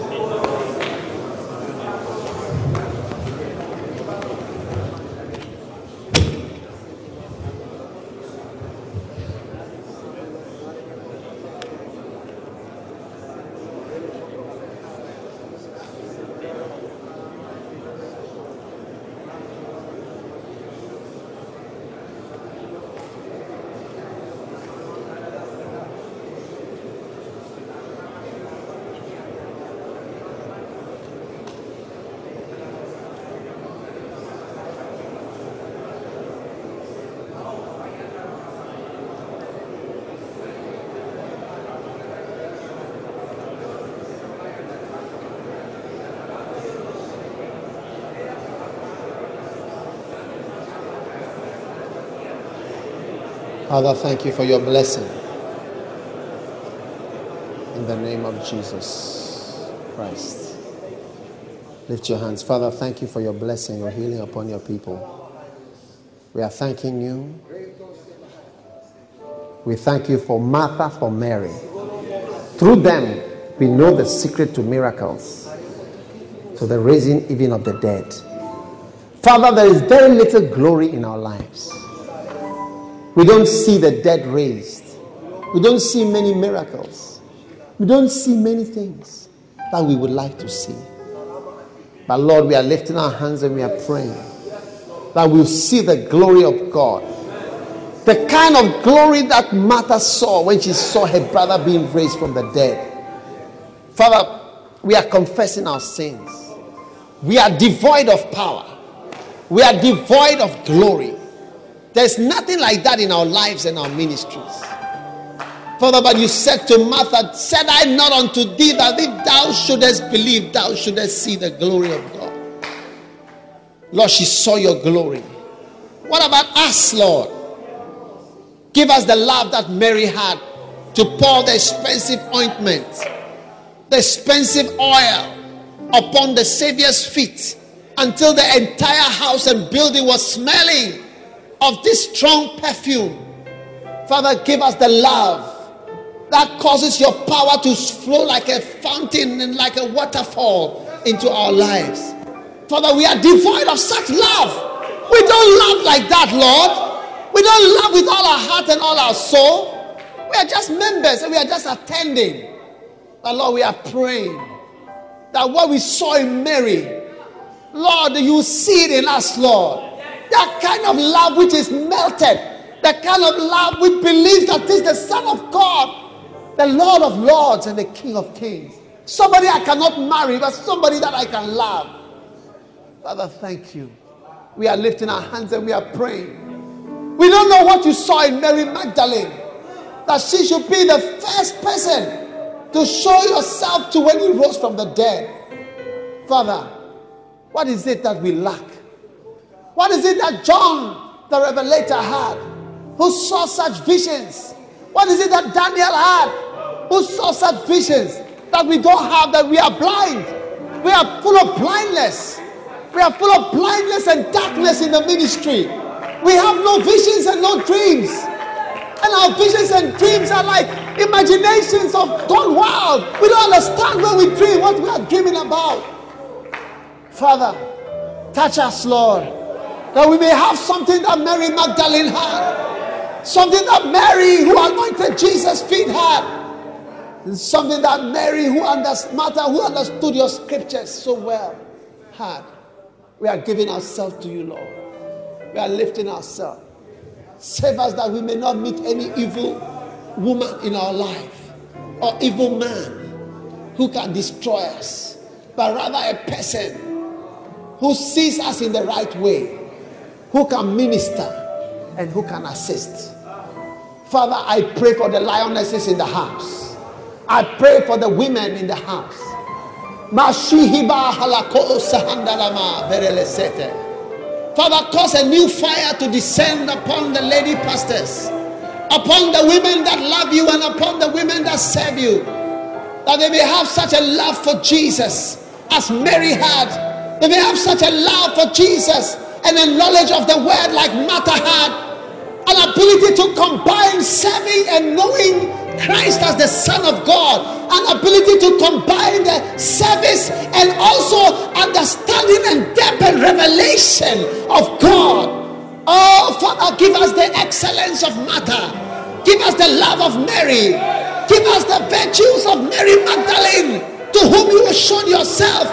Father, thank you for your blessing. In the name of Jesus Christ. Lift your hands. Father, thank you for your blessing, your healing upon your people. We are thanking you. We thank you for Martha, for Mary. Through them, we know the secret to miracles, to the raising even of the dead. Father, there is very little glory in our lives. We don't see the dead raised. We don't see many miracles. We don't see many things that we would like to see. But Lord, we are lifting our hands and we are praying that we'll see the glory of God. The kind of glory that Martha saw when she saw her brother being raised from the dead. Father, we are confessing our sins. We are devoid of power. We are devoid of glory. There's nothing like that in our lives and our ministries. Father, but you said to Martha, Said I not unto thee that if thou shouldest believe, thou shouldest see the glory of God. Lord, she saw your glory. What about us, Lord? Give us the love that Mary had to pour the expensive ointment, the expensive oil upon the Savior's feet until the entire house and building was smelling of this strong perfume. Father, give us the love that causes your power to flow like a fountain and like a waterfall into our lives. Father, we are devoid of such love. We don't love like that, Lord. We don't love with all our heart and all our soul. We are just members and we are just attending. But Lord, we are praying that what we saw in Mary, Lord, you see it in us, Lord. That kind of love which is melted, that kind of love which believes that this the Son of God, the Lord of Lords and the King of Kings. Somebody I cannot marry, but somebody that I can love. Father, thank you. We are lifting our hands and we are praying. We don't know what you saw in Mary Magdalene, that she should be the first person to show yourself to when you rose from the dead. Father, what is it that we lack? What is it that John the Revelator had, who saw such visions? What is it that Daniel had, who saw such visions that we don't have, that we are blind? We are full of blindness. We are full of blindness and darkness in the ministry. We have no visions and no dreams. And our visions and dreams are like imaginations of gone wild. We don't understand when we dream what we are dreaming about. Father, touch us, Lord, that we may have something that Mary Magdalene had, something that Mary, who anointed Jesus' feet, had, and something that Mary, who understood, who understood your scriptures so well, had. We are giving ourselves to you, Lord. We are lifting ourselves. Save us that we may not meet any evil woman in our life or evil man who can destroy us, but rather a person who sees us in the right way, who can minister and who can assist. Father, I pray for the lionesses in the house. I pray for the women in the house. Father, cause a new fire to descend upon the lady pastors, upon the women that love you, and upon the women that serve you. That they may have such a love for Jesus as Mary had. They may have such a love for Jesus and a knowledge of the word like Martha had. An ability to combine serving and knowing Christ as the Son of God, an ability to combine the service and also understanding and depth and revelation of God. Oh, Father, give us the excellence of Martha, give us the love of Mary, give us the virtues of Mary Magdalene, to whom you have shown yourself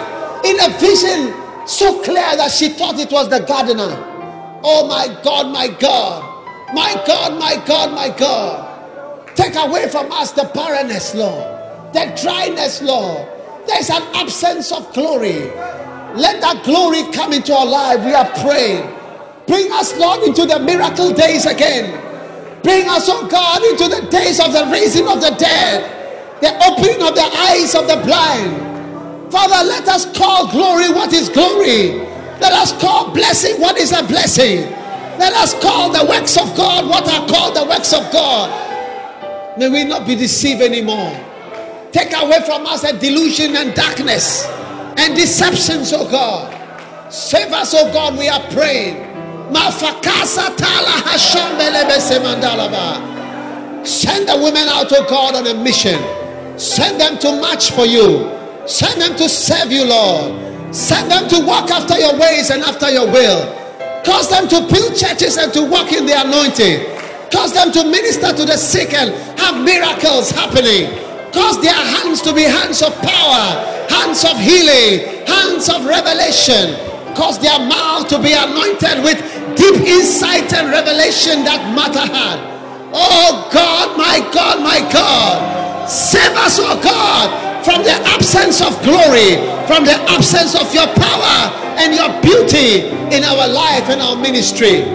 in a vision so clear that she thought it was the gardener. Oh, my God, my God, my God, my God, my God. Take away from us the barrenness, Lord, the dryness, Lord. There's an absence of glory. Let that glory come into our life. We are praying. Bring us, Lord, into the miracle days again. Bring us, oh God, into the days of the raising of the dead, the opening of the eyes of the blind. Father, let us call glory what is glory. Let us call blessing what is a blessing. Let us call the works of God what are called the works of God. May we not be deceived anymore. Take away from us a delusion and darkness and deceptions, oh God. Save us, oh God, we are praying. Send the women out, oh God, on a mission. Send them to march for you. Send them to serve you, Lord. Send them to walk after your ways and after your will. Cause them to build churches and to walk in the anointing. Cause them to minister to the sick and have miracles happening. Cause their hands to be hands of power, hands of healing, hands of revelation. Cause their mouth to be anointed with deep insight and revelation that Martha had. Oh God, my God, my God. Save us, oh God, from the absence of glory, from the absence of your power and your beauty in our life and our ministry.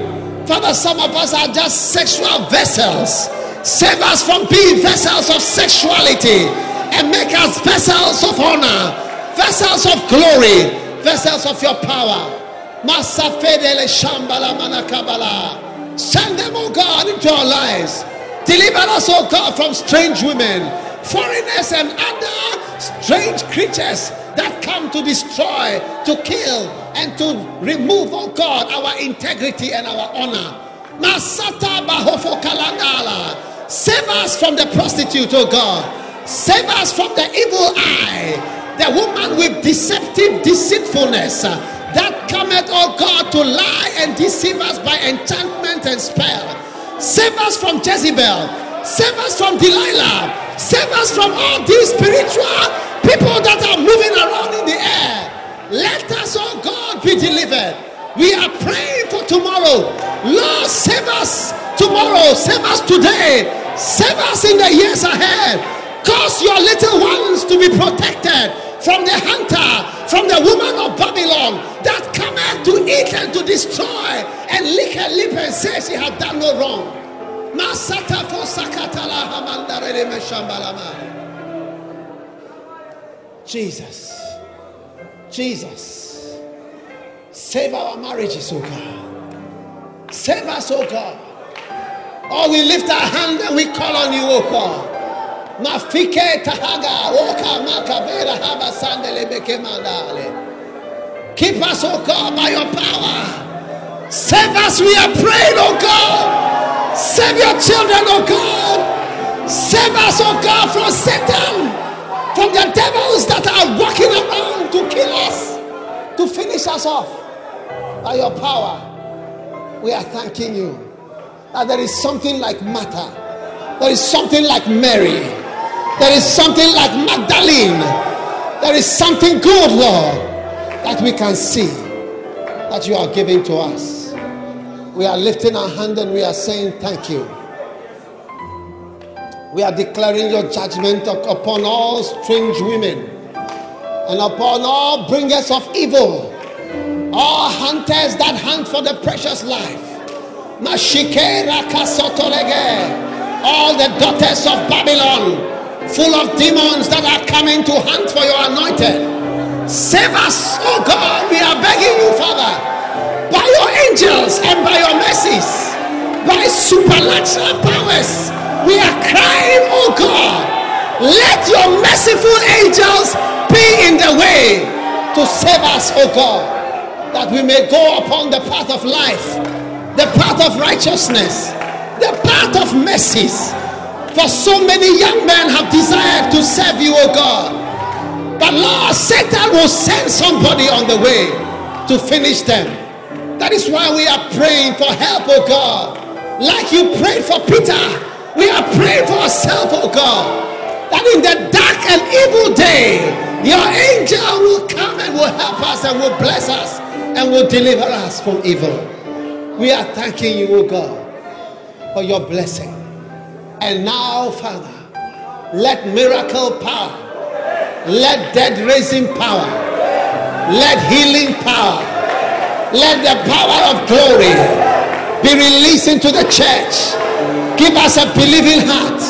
Father, some of us are just sexual vessels. Save us from being vessels of sexuality and make us vessels of honor, vessels of glory, vessels of your power. Send them, oh God, into our lives. Deliver us, oh God, from strange women, foreigners, and other strange creatures that come to destroy, to kill, and to remove, oh God, our integrity and our honor. Masata Bahofo Kalandala. Save us from the prostitute, oh God. Save us from the evil eye, the woman with deceptive deceitfulness uh, that cometh, oh God, to lie and deceive us by enchantment and spell. Save us from Jezebel. Save us from Delilah. Save us from all these spiritual people that are moving around in the air. Let us, oh God, be delivered. We are praying for tomorrow. Lord, save us tomorrow. Save us today. Save us in the years ahead. Cause your little ones to be protected from the hunter, from the woman of Babylon that cometh to eat and to destroy and lick her lip and say she had done no wrong. Jesus, Jesus, save our marriages, oh God. Save us, oh God. Oh, we lift our hand and we call on you, oh God. Keep us, oh God, by your power. Save us, we are praying, oh God. Save your children, oh God. Save us, oh God, from Satan, from the devils that are walking around to kill us, to finish us off. By your power, we are thanking you that there is something like Martha, there is something like Mary, there is something like Magdalene, there is something good, Lord, that we can see that you are giving to us. We are lifting our hand and we are saying thank you. We are declaring your judgment upon all strange women and upon all bringers of evil, all hunters that hunt for the precious life. All the daughters of Babylon, full of demons that are coming to hunt for your anointed. Save us, oh God. We are begging you, Father, by your angels and by your mercies, by supernatural powers. We are crying, oh God. Let your merciful angels be in the way to save us, oh God, that we may go upon the path of life the path of righteousness, the path of mercies. For so many young men have desired to serve you, O God. But Lord, Satan will send somebody on the way to finish them. That is why we are praying for help, O God. Like you prayed for Peter, we are praying for ourselves, O God. That in the dark and evil day, your angel will come and will help us and will bless us and will deliver us from evil. We are thanking you, O God, for your blessing. And now, Father, let miracle power, let dead raising power, let healing power, let the power of glory be released into the church. Give us a believing heart.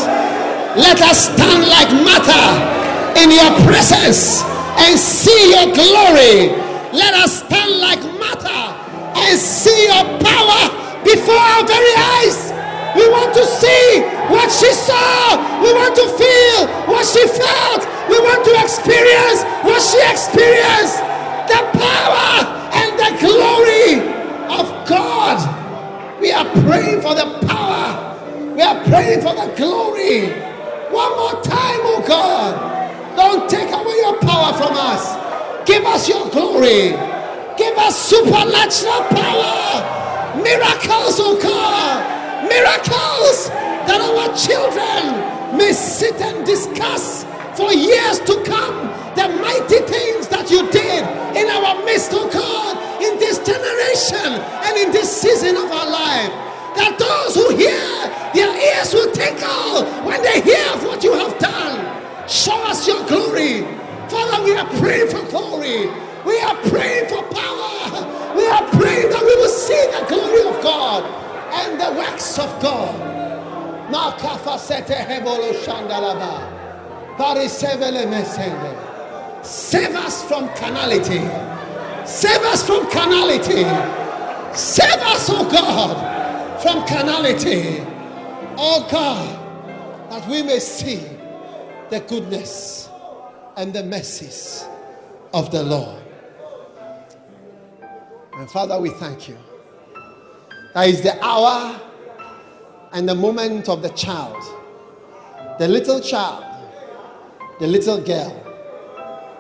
Let us stand like Martha in your presence and see your glory. Let us stand like Martha and see your power before our very eyes. We want to see what she saw. We want to feel what she felt. We want to experience what she experienced. The power and the glory of God. We are praying for the power. We are praying for the glory. One more time, oh God. Don't take away your power from us. Give us your glory. Give us supernatural power. Miracles, oh God. Miracles that our children may sit and discuss for years to come the mighty things that you did in our midst, oh God, in this generation and in this season of our life. That those who hear, their ears will tinkle when they hear of what you have done. Show us your glory. Father, we are praying for glory. We are praying for power. We are praying that we will see the glory of God and the works of God. Save us from carnality. Save us from carnality. Save us, oh God, from carnality. Oh God, that we may see the goodness and the mercies of the Lord. And Father, we thank you. That is the hour and the moment of the child, the little child, the little girl.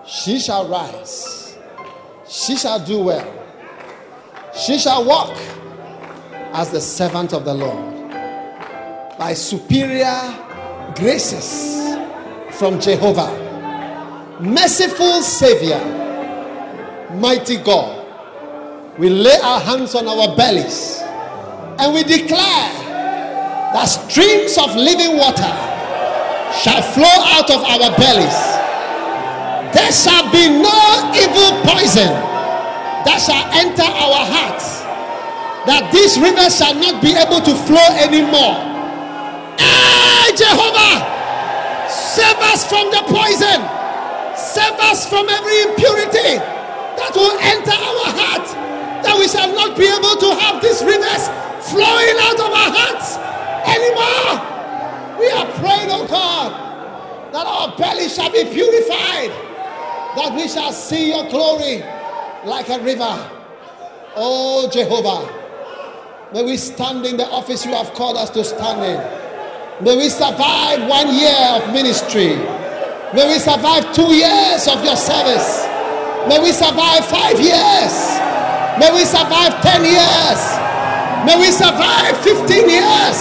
She shall rise, she shall do well, she shall walk as the servant of the Lord. By superior graces from Jehovah. Merciful Savior, mighty God, we lay our hands on our bellies and we declare that streams of living water shall flow out of our bellies. There shall be no evil poison that shall enter our hearts, that these rivers shall not be able to flow anymore. Hey, Jehovah, save us from the poison, save us from every impurity that will enter our heart, that we shall not be able to have these rivers flowing out of our hearts anymore. We are praying, oh God, that our belly shall be purified, that we shall see your glory like a river. Oh Jehovah, may we stand in the office you have called us to stand in. May we survive one year of ministry. May we survive two years of your service. May we survive five years. May we survive ten years. May we survive 15 years.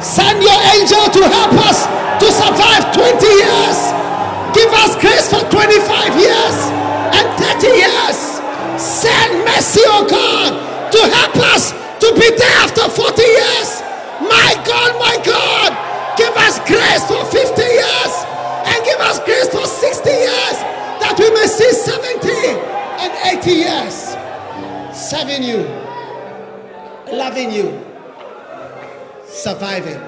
Send your angel to help us to survive 20 years. Give us grace for 25 years and 30 years. Send mercy, oh God, to help us to be there after 40 years. My God, my God, give us grace for 50 years and give us grace for 60 years that we may see 70 and 80 years serving you, loving you, surviving.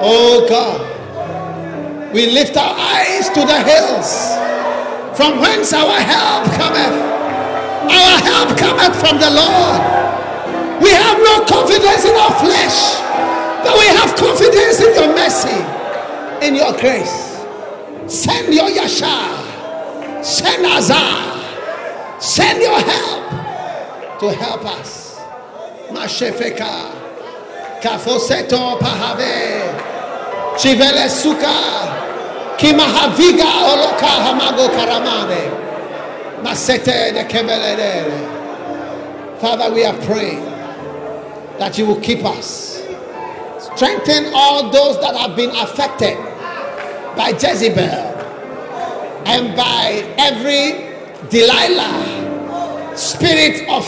Oh God, we lift our eyes to the hills from whence our help cometh. Our help cometh from the Lord. We have no confidence in our flesh, but we have confidence in your mercy, in your grace. Send your Yasha, send Azar, send your help to help us. Mashefeka, Kafoseto Pahave, Chivele Suka, Kimahaviga Oloka Hamago Karamane, Masete de Kebelere. Father, we are praying that you will keep us. Strengthen all those that have been affected by Jezebel and by every Delilah, spirit of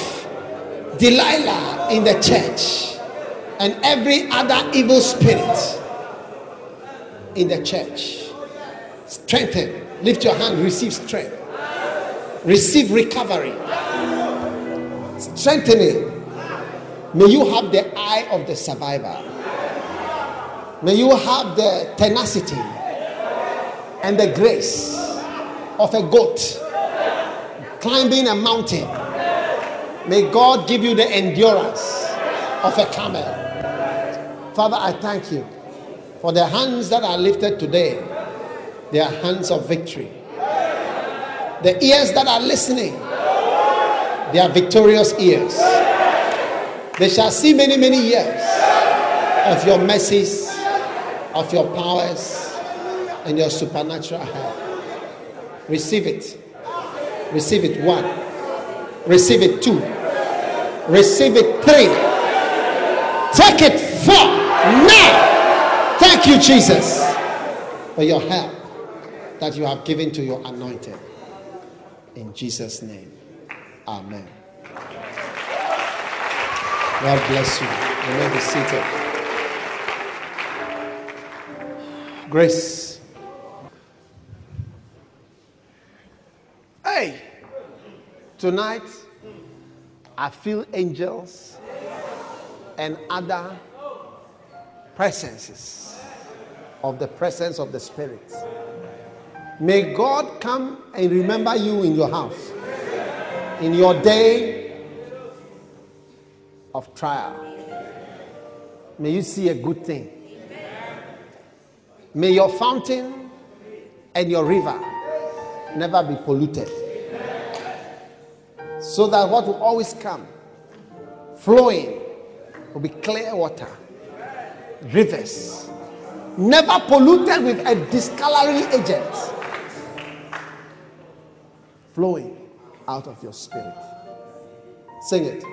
Delilah in the church, and every other evil spirit in the church. Strengthen. Lift your hand, receive strength. Receive recovery. Strengthening. May you have the eye of the survivor. May you have the tenacity and the grace of a goat climbing a mountain. May God give you the endurance of a camel. Father, I thank you for the hands that are lifted today. They are hands of victory. The ears that are listening, they are victorious ears. They shall see many, many years of your mercies, of your powers, and your supernatural help. Receive it. Receive it. One. Receive it. Two. Receive it. Three. Take it. Four. Now. Thank you, Jesus, for your help that you have given to your anointed. In Jesus' name. Amen. God bless you. You may be seated. Grace. Hey, tonight I feel angels and other presences of the presence of the Spirit. May God come and remember you in your house, in your day of trial. May you see a good thing. May your fountain and your river never be polluted. So that what will always come flowing will be clear water, rivers, never polluted with a discoloring agent, flowing out of your spirit. Sing it.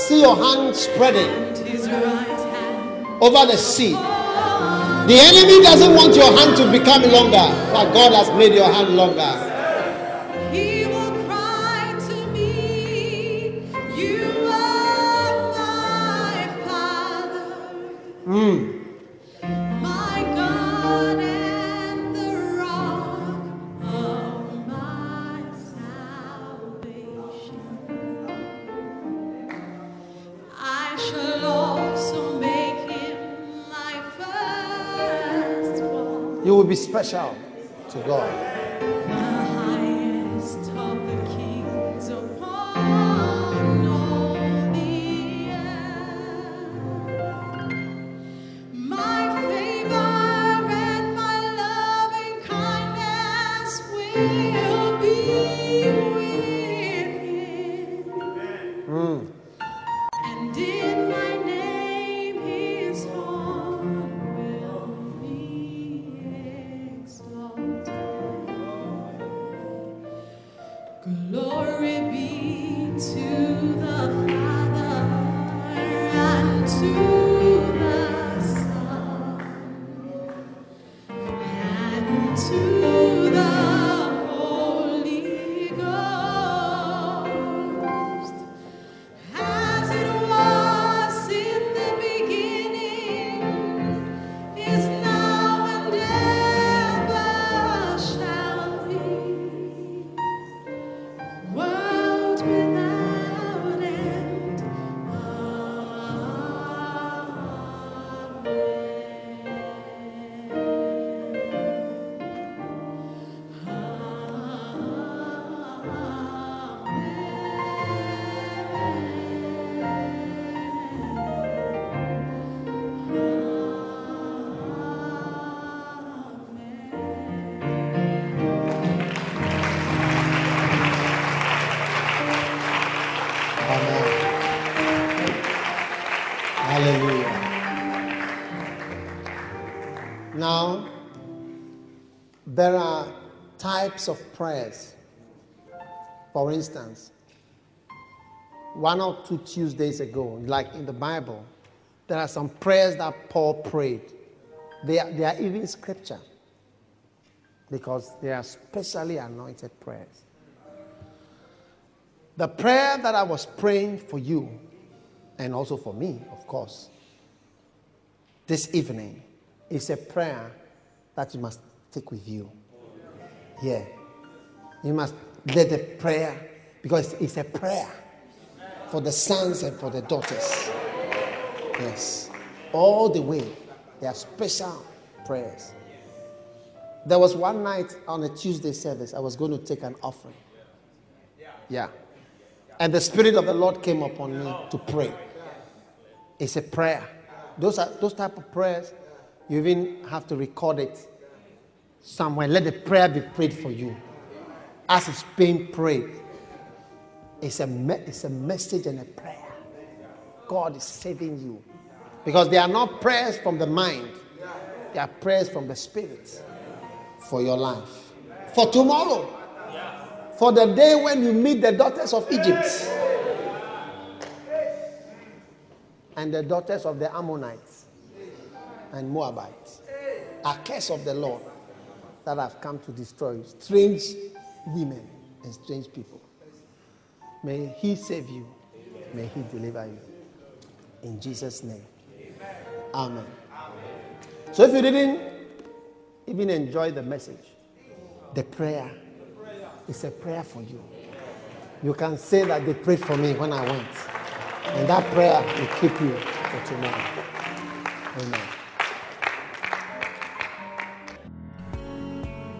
see your hand spreading over the sea. The enemy doesn't want your hand to become longer, but God has made your hand longer. special to God. prayers. For instance, one or two Tuesdays ago, like in the Bible, there are some prayers that Paul prayed. They are, they are even scripture because they are specially anointed prayers. The prayer that I was praying for you, and also for me, of course, this evening is a prayer that you must take with you. Yeah. You must let the prayer, because it's a prayer for the sons and for the daughters. Yes. All the way. They are special prayers. There was one night on a Tuesday service, I was going to take an offering. Yeah. And the Spirit of the Lord came upon me to pray. It's a prayer. Those, are, those type of prayers, you even have to record it somewhere. Let the prayer be prayed for you. As it's being prayed, it's a, me- it's a message and a prayer. God is saving you. Because they are not prayers from the mind, they are prayers from the Spirit for your life. For tomorrow. For the day when you meet the daughters of Egypt and the daughters of the Ammonites and Moabites. A curse of the Lord that have come to destroy strange women and strange people. May He save you. May He deliver you. In Jesus' name. Amen. So if you didn't even enjoy the message, the prayer is a prayer for you. You can say that they prayed for me when I went. And that prayer will keep you for tomorrow. Amen.